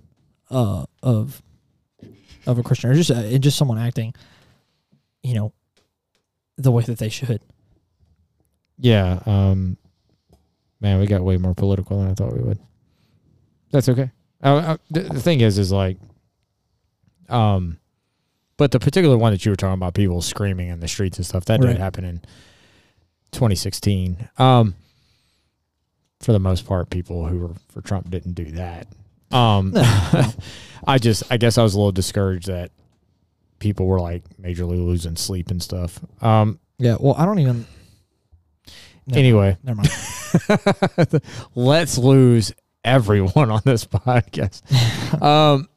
uh, of of a Christian or just uh, and just someone acting, you know, the way that they should. yeah. Um, man, we got way more political than I thought we would. That's okay. The, thing is, is like, um, but the particular one that you were talking about, people screaming in the streets and stuff, that Right. did happen in 2016. Um, for the most part, people who were for Trump didn't do that. Um. I just, I guess I was a little discouraged that people were like majorly losing sleep and stuff. Um, Yeah. Well, I don't even. Never- anyway, never mind. let's lose everyone on this podcast. Um,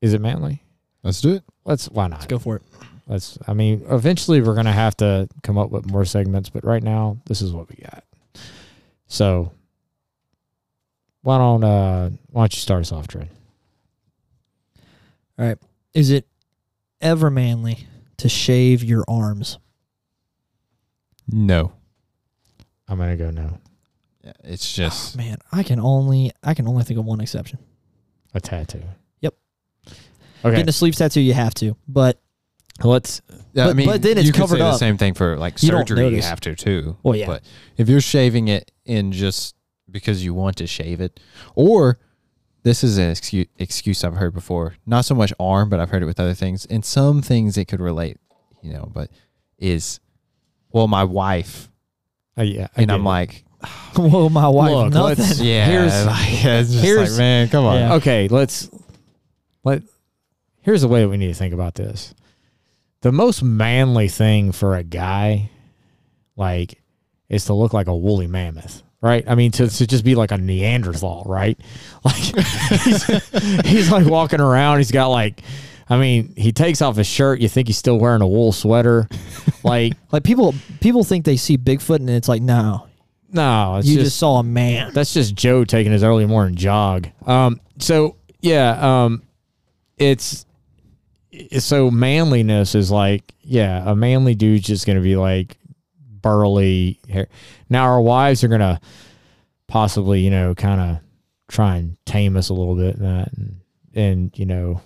is it manly? Let's do it. Let's. Why not? Let's go for it. Let's. I mean, eventually we're gonna have to come up with more segments, but right now this is what we got. So, why don't uh why don't you start us off, All right. Is it ever manly to shave your arms? No. I'm gonna go no. Yeah, it's just oh, Man, I can only I can only think of one exception. A tattoo. Yep. Okay. Getting a sleeve tattoo, you have to, but Let's. Yeah, I But- mean, but then it's you could covered say up. the same thing for like You don't surgery. You notice. have to too. Well, yeah. But if you're shaving it in just because you want to shave it, or this is an excuse, excuse I've heard before. Not so much arm, but I've heard it with other things. And some things it could relate, you know. But is well, my wife, Uh, yeah. I and get I'm it. like, well, my wife, Look, nothing. let's- yeah, Here's- like, it's just here's- like, man, come on. Yeah. okay. Let's. Let. Here's the way we need to think about this. The most manly thing for a guy, like, is to look like a woolly mammoth. Right, I mean to, to just be like a Neanderthal, right? Like he's, he's like walking around. He's got like, I mean, he takes off his shirt. You think he's still wearing a wool sweater, like Like people, people think they see Bigfoot, and it's like, no, no, it's you just just saw a man. That's just Joe taking his early morning jog. Um, so yeah, um, it's, it's so manliness is like yeah, a manly dude's just gonna be like burly hair. Now our wives are gonna possibly you know kind of try and tame us a little bit in that, and, and you know.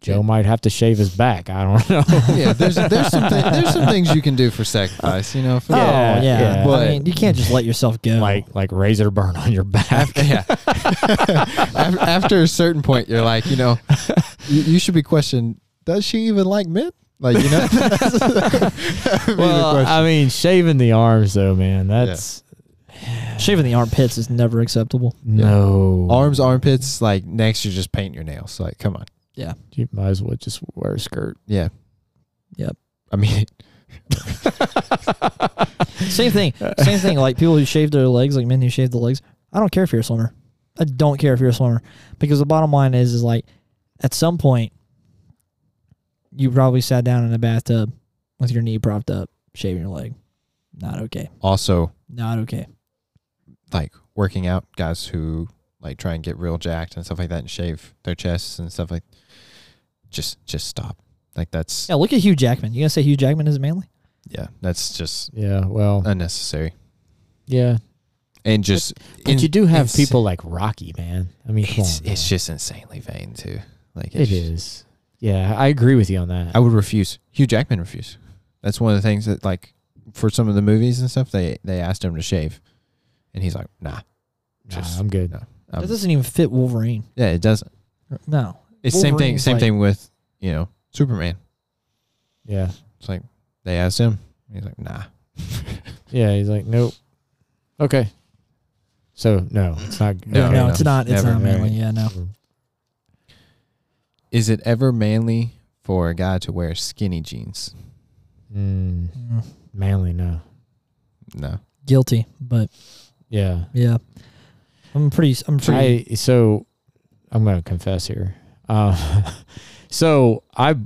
Joe Yeah. might have to shave his back. I don't know. yeah, there's there's some thi- there's some things you can do for sacrifice, you know. For, oh Yeah, yeah, yeah. I mean, you can't just let yourself go. like like razor burn on your back. After, yeah. after, after a certain point, you're like, you know, you, you should be questioned. Does she even like men? Like, you know. That'd be the well. I mean, shaving the arms though, man. That's shaving the armpits is never acceptable. no arms, armpits. Like next, you're just painting your nails. Like, come on. You might as well just wear a skirt. Yeah. Yep. I mean, Same thing. Same thing. Like people who shave their legs, like men who shave the legs. I don't care if you're a swimmer. I don't care if you're a swimmer because the bottom line is, is like, at some point, you probably sat down in a bathtub with your knee propped up, shaving your leg. Not okay. also Not okay. like working out guys who like try and get real jacked and stuff like that and shave their chests and stuff like. Just, just stop. Like that's Yeah, look at Hugh Jackman. You gonna say Hugh Jackman is manly? yeah, that's just Yeah, well, unnecessary. yeah. And just, But in- you do have ins- people like Rocky, man. I mean, come It's on, it's man. just insanely vain too. Like it it's, is. Yeah, I agree with you on that. I would refuse. Hugh Jackman refused. That's one of the things that like for some of the movies and stuff they they asked him to shave, and he's like, nah. Nah, just- I'm good. no. that Um, doesn't even fit Wolverine. yeah, it doesn't. No. It's same thing. Same like- thing with you know Superman. Yeah, It's like they asked him. He's like, nah. yeah. He's like, nope. Okay. So no, it's not. No, No, okay. no, it's not. It's never. not manly. Yeah, no. Is it ever manly for a guy to wear skinny jeans? Mm, Mm, manly, no. No. guilty, but Yeah. yeah, I'm pretty. I'm pretty. I so I'm gonna confess here. Uh, so I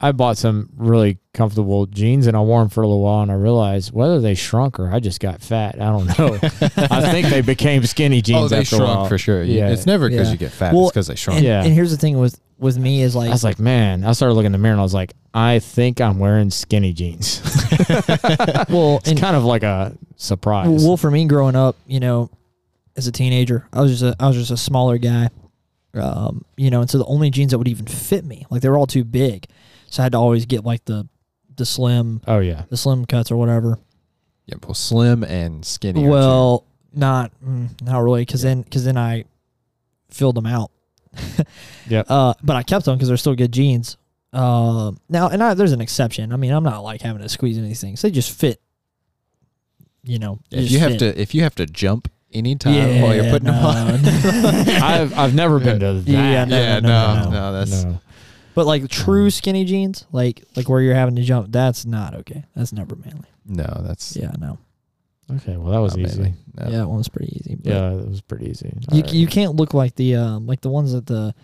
I bought some really comfortable jeans and I wore them for a little while and I realized whether they shrunk or I just got fat. I don't know. I think they became skinny jeans oh, they after a shrunk while. for sure. Yeah. It's never because Yeah. you get fat. Well, it's because they shrunk. and, Yeah. and here's the thing with with me is like, I was like, man, I started looking in the mirror and I was like, I think I'm wearing skinny jeans. well, it's and kind of like a surprise. well, for me growing up, you know, as a teenager, I was just a, I was just a smaller guy, um, you know, and so the only jeans that would even fit me, like they were all too big, so I had to always get like the the slim oh yeah. the slim cuts or whatever. Yeah, well, slim and skinny. are two- Well, not mm, not really, because then because then I filled them out. Yep. Uh, but I kept them because they're still good jeans. Uh, now and I, there's an exception. I mean, I'm not like having to squeeze any of things. They just fit. You know, they if just you have fit. to, if you have to jump anytime while you're Yeah, putting them on. I've I've never been to that. Yeah, no, yeah, no, no, no, no, no. that's no. But like true skinny jeans, like like where you're having to jump, that's not okay. That's never manly. no, that's Yeah, no. Okay, well that was not easy. No. Yeah, that one was pretty easy. Yeah, it was pretty easy. you Alright. you can't look like the um like the ones that the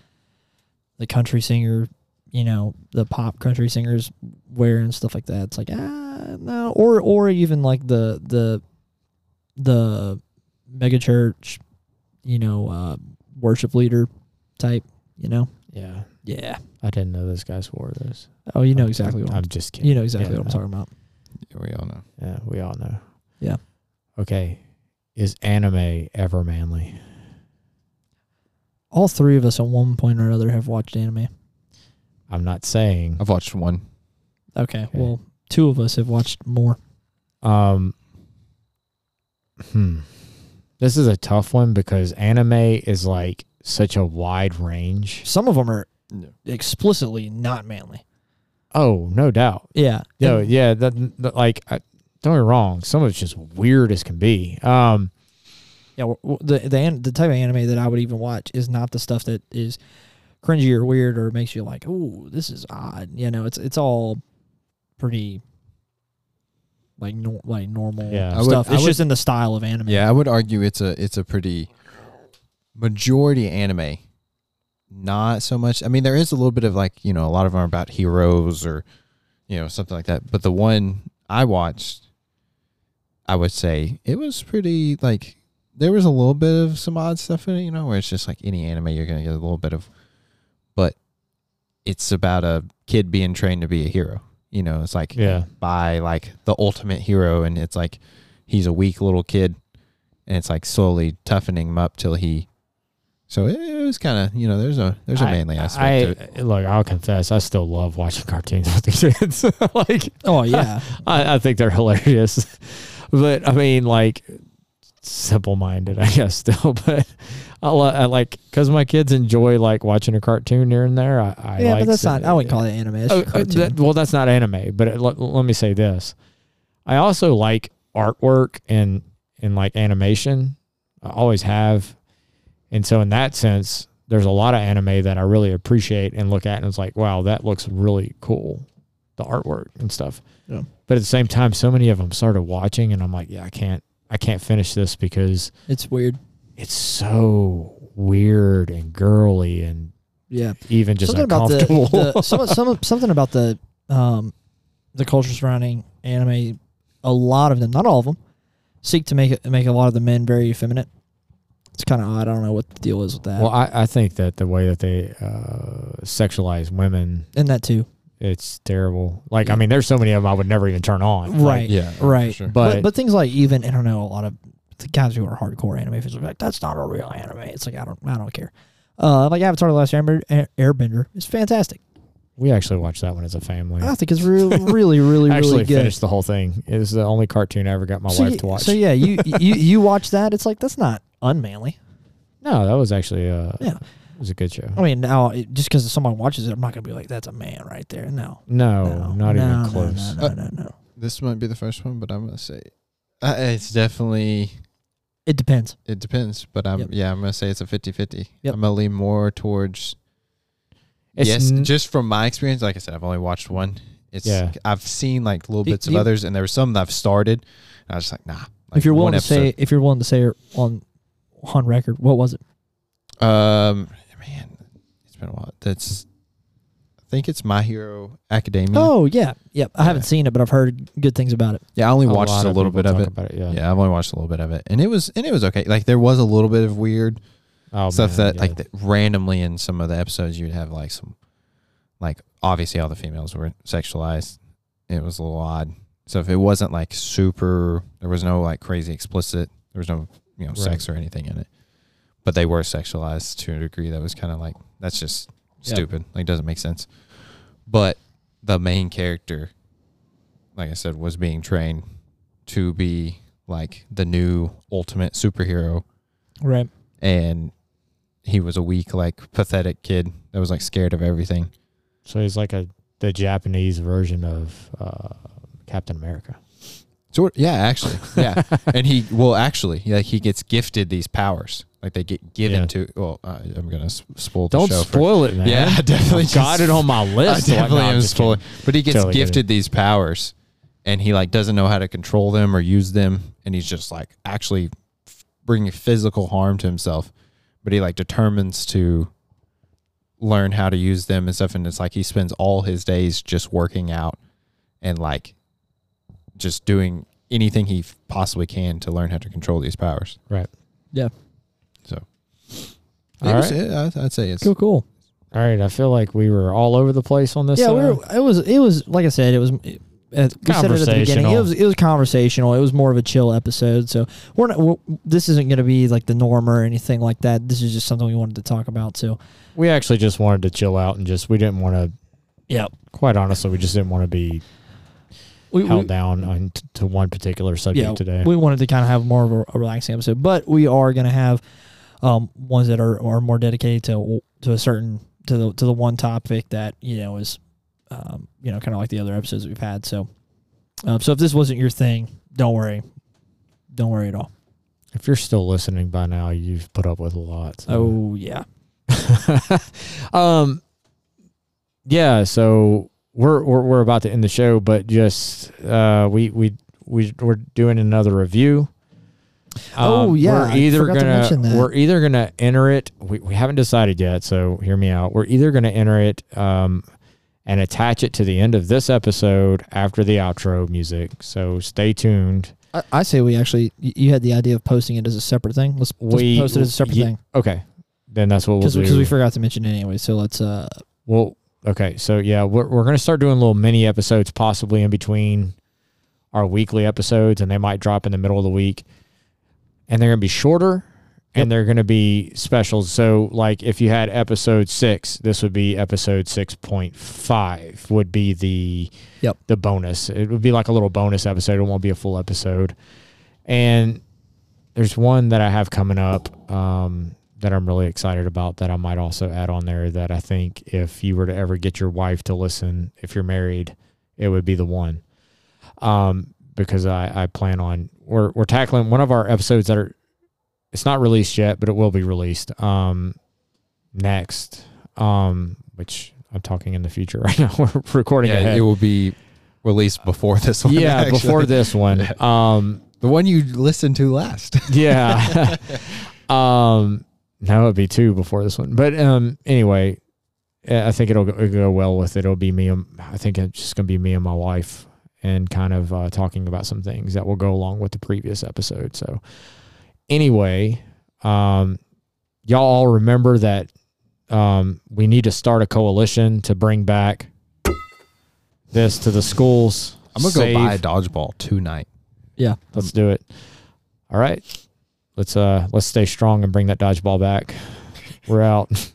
the country singer, you know, the pop country singers wear and stuff like that. It's like ah no, or or even like the the the mega church, you know, uh, worship leader type. You know, yeah, yeah. I didn't know those guys wore this. Oh, you know exactly what I'm, I'm, just kidding. you know exactly Yeah, what I'm talking about. we all know. Yeah, we all know. Yeah. Okay, is anime ever manly? All three of us at one point or another have watched anime. I'm not saying. I've watched one. Okay, Okay. well, two of us have watched more. Um, hmm. This is a tough one because anime is like such a wide range. Some of them are Yeah. explicitly not manly. Oh, no doubt. Yeah. No, And- yeah, that, that- like I, don't get me wrong. Some of it's just weird as can be. Um, Yeah, w- w- the the the type of anime that I would even watch is not the stuff that is cringy or weird or makes you like, oh, this is odd." You know, it's it's all pretty like nor- like normal Yeah. I would- stuff. It's would- just in the style of anime. Yeah, I would argue it's a it's a pretty majority anime. Not so much. I mean, there is a little bit of like you know a lot of them are about heroes or you know something like that. But the one I watched, I would say it was pretty like there was a little bit of some odd stuff in it. You know, where it's just like any anime you're gonna get a little bit of, but it's about a kid being trained to be a hero. You know, it's like yeah, by like the ultimate hero and it's like he's a weak little kid and it's like slowly toughening him up till he so it, it was kind of you know there's a there's a manly aspect I, to it look. I'll confess, I still love watching cartoons with the kids. like, Oh yeah. I, I think they're hilarious. but I mean, like, simple minded, I guess, still. But I, I like because my kids enjoy like watching a cartoon here and there. I, I yeah, but that's not. I wouldn't call it anime. Oh, uh, that- well, that's not anime. But it, let, let me say this: I also like artwork and and like animation. I always have, and so in that sense, there's a lot of anime that I really appreciate and look at, and it's like, wow, that looks really cool, the artwork and stuff. Yeah. But at the same time, so many of them started watching, and I'm like, yeah, I can't, I can't finish this because it's weird. it's so weird and girly and Yeah. even just something about the, uncomfortable. the some, some something about the um the culture surrounding anime. A lot of them, not all of them, seek to make it make a lot of the men very effeminate. It's kind of odd. I don't know what the deal is with that. Well, I, I think that the way that they uh, sexualize women, and that too. It's terrible. Like, I mean, there's so many of them I would never even turn on. Like, Right. yeah Right. sure. But, But, but things like even I don't know a lot of the guys who are hardcore anime fans are like that's not a real anime. It's like I don't I don't care. Uh, like Avatar: The Last Airbender, Airbender is fantastic. we actually watched that one as a family. I think it's really really really I actually really good. finished the whole thing. It was the only cartoon I ever got my so, wife y- to watch. so yeah, you you you watch that. It's like that's not unmanly. no, that was actually uh, Yeah. It was a good show. I mean, now it, just because someone watches it, I'm not gonna be like that's a man right there. No, No, no not no, even no, close. No, no, no, no. this might be the first one but i'm gonna say uh, it's definitely It depends. it depends but i'm Yep. yeah i'm gonna say it's a 50-50 Yep. i'm gonna lean more towards It's yes n- just from my experience like i said i've only watched one it's Yeah. i've seen like little bits do of others and there were some that i've started and i was just like nah like if you're willing one to say, if you're willing to say on on record, what was it? Um, man, it's been a while. That's, I think it's My Hero Academia. Oh yeah, yep. I haven't seen it, but I've heard good things about it. yeah, I only watched lot a little people bit of talk it. About it. Yeah. Yeah, I've only watched a little bit of it, and it was and it was okay. Like there was a little bit of weird Oh, stuff man, that yeah. like that randomly in some of the episodes you'd have like some, like obviously all the females were sexualized. It was a little odd. So if it wasn't like super, there was no like crazy explicit. There was no you know sex or anything in it, but they were sexualized to a degree that was kind of like that's just stupid. Like doesn't make sense. But the main character, like I said, was being trained to be like the new ultimate superhero Right. and he was a weak, like pathetic kid that was like scared of everything. So he's like a the Japanese version of uh, Captain America. So yeah, actually, yeah, and he well actually, like he gets gifted these powers, like they get given Yeah. to. Well, uh, I'm gonna spoil the Don't show. for- spoil it, man. Yeah, I definitely I've got it on my list. Like, definitely no, I'm spoiling, but he gets Totally kidding. gifted these powers, and he like doesn't know how to control them or use them, and he's just like actually f- bringing physical harm to himself. But he like determines to learn how to use them and stuff, and it's like he spends all his days just working out and like just doing anything he f- possibly can to learn how to control these powers. Right. Yeah. So, All it was- right. I'd- I'd say it's Cool. Cool. All right. I feel like we were all over the place on this. yeah, we were, it was it was like I said, it was. It, uh, we said it at the beginning. It was it was conversational. It was more of a chill episode. So we're not. We're, this isn't going to be like the norm or anything like that. This is just something we wanted to talk about. So we actually just wanted to chill out and just we didn't want to Yep. Quite honestly, we just didn't want to be We, held we, down on t- to one particular subject yeah, today. we wanted to kind of have more of a, a relaxing episode, but we are going to have um, ones that are, are more dedicated to to a certain to the to the one topic that you know is um, you know kind of like the other episodes we've had. So, um, so if this wasn't your thing, don't worry, don't worry at all. if you're still listening by now, you've put up with a lot. so. Oh yeah, um, yeah. So we're, we're we're about to end the show, but just uh, we we we we're doing another review. Oh, Um, yeah, we're either gonna we're either gonna enter it. We we haven't decided yet, so hear me out. We're either gonna enter it um and attach it to the end of this episode after the outro music. So stay tuned. I, I say we actually you had the idea of posting it as a separate thing. Let's, We- post it as a separate thing Okay, then that's what we'll do. because we forgot to mention it anyway. So let's uh Well, okay, so yeah, we're we're gonna start doing little mini episodes, possibly in between our weekly episodes, and they might drop in the middle of the week, and they're gonna be shorter, Yep. and they're gonna be specials. So, like, if you had episode six, this would be episode six point five. Would be the Yep. the bonus. It would be like a little bonus episode. It won't be a full episode, and there's one that I have coming up. Um, that I'm really excited about that I might also add on there that I think if you were to ever get your wife to listen, if you're married, it would be the one. Um, because I, I plan on we're we're tackling one of our episodes that are it's not released yet, but it will be released um next. Um, which I'm talking in the future right now. We're recording Yeah, ahead. it will be released before this one. yeah, actually. before this one. Um the one you listened to last. yeah. um, no, it'd be two before this one. But um, anyway, I think it'll go, it'll go well with it. It'll be me. And, I think it's just gonna be me and my wife, and kind of uh, talking about some things that will go along with the previous episode. So, anyway, um, y'all all remember that um, we need to start a coalition to bring back this to the schools. I'm gonna Save- go buy a dodgeball tonight. yeah Let's do it. All right. Let's uh let's stay strong and bring that dodgeball back. We're out.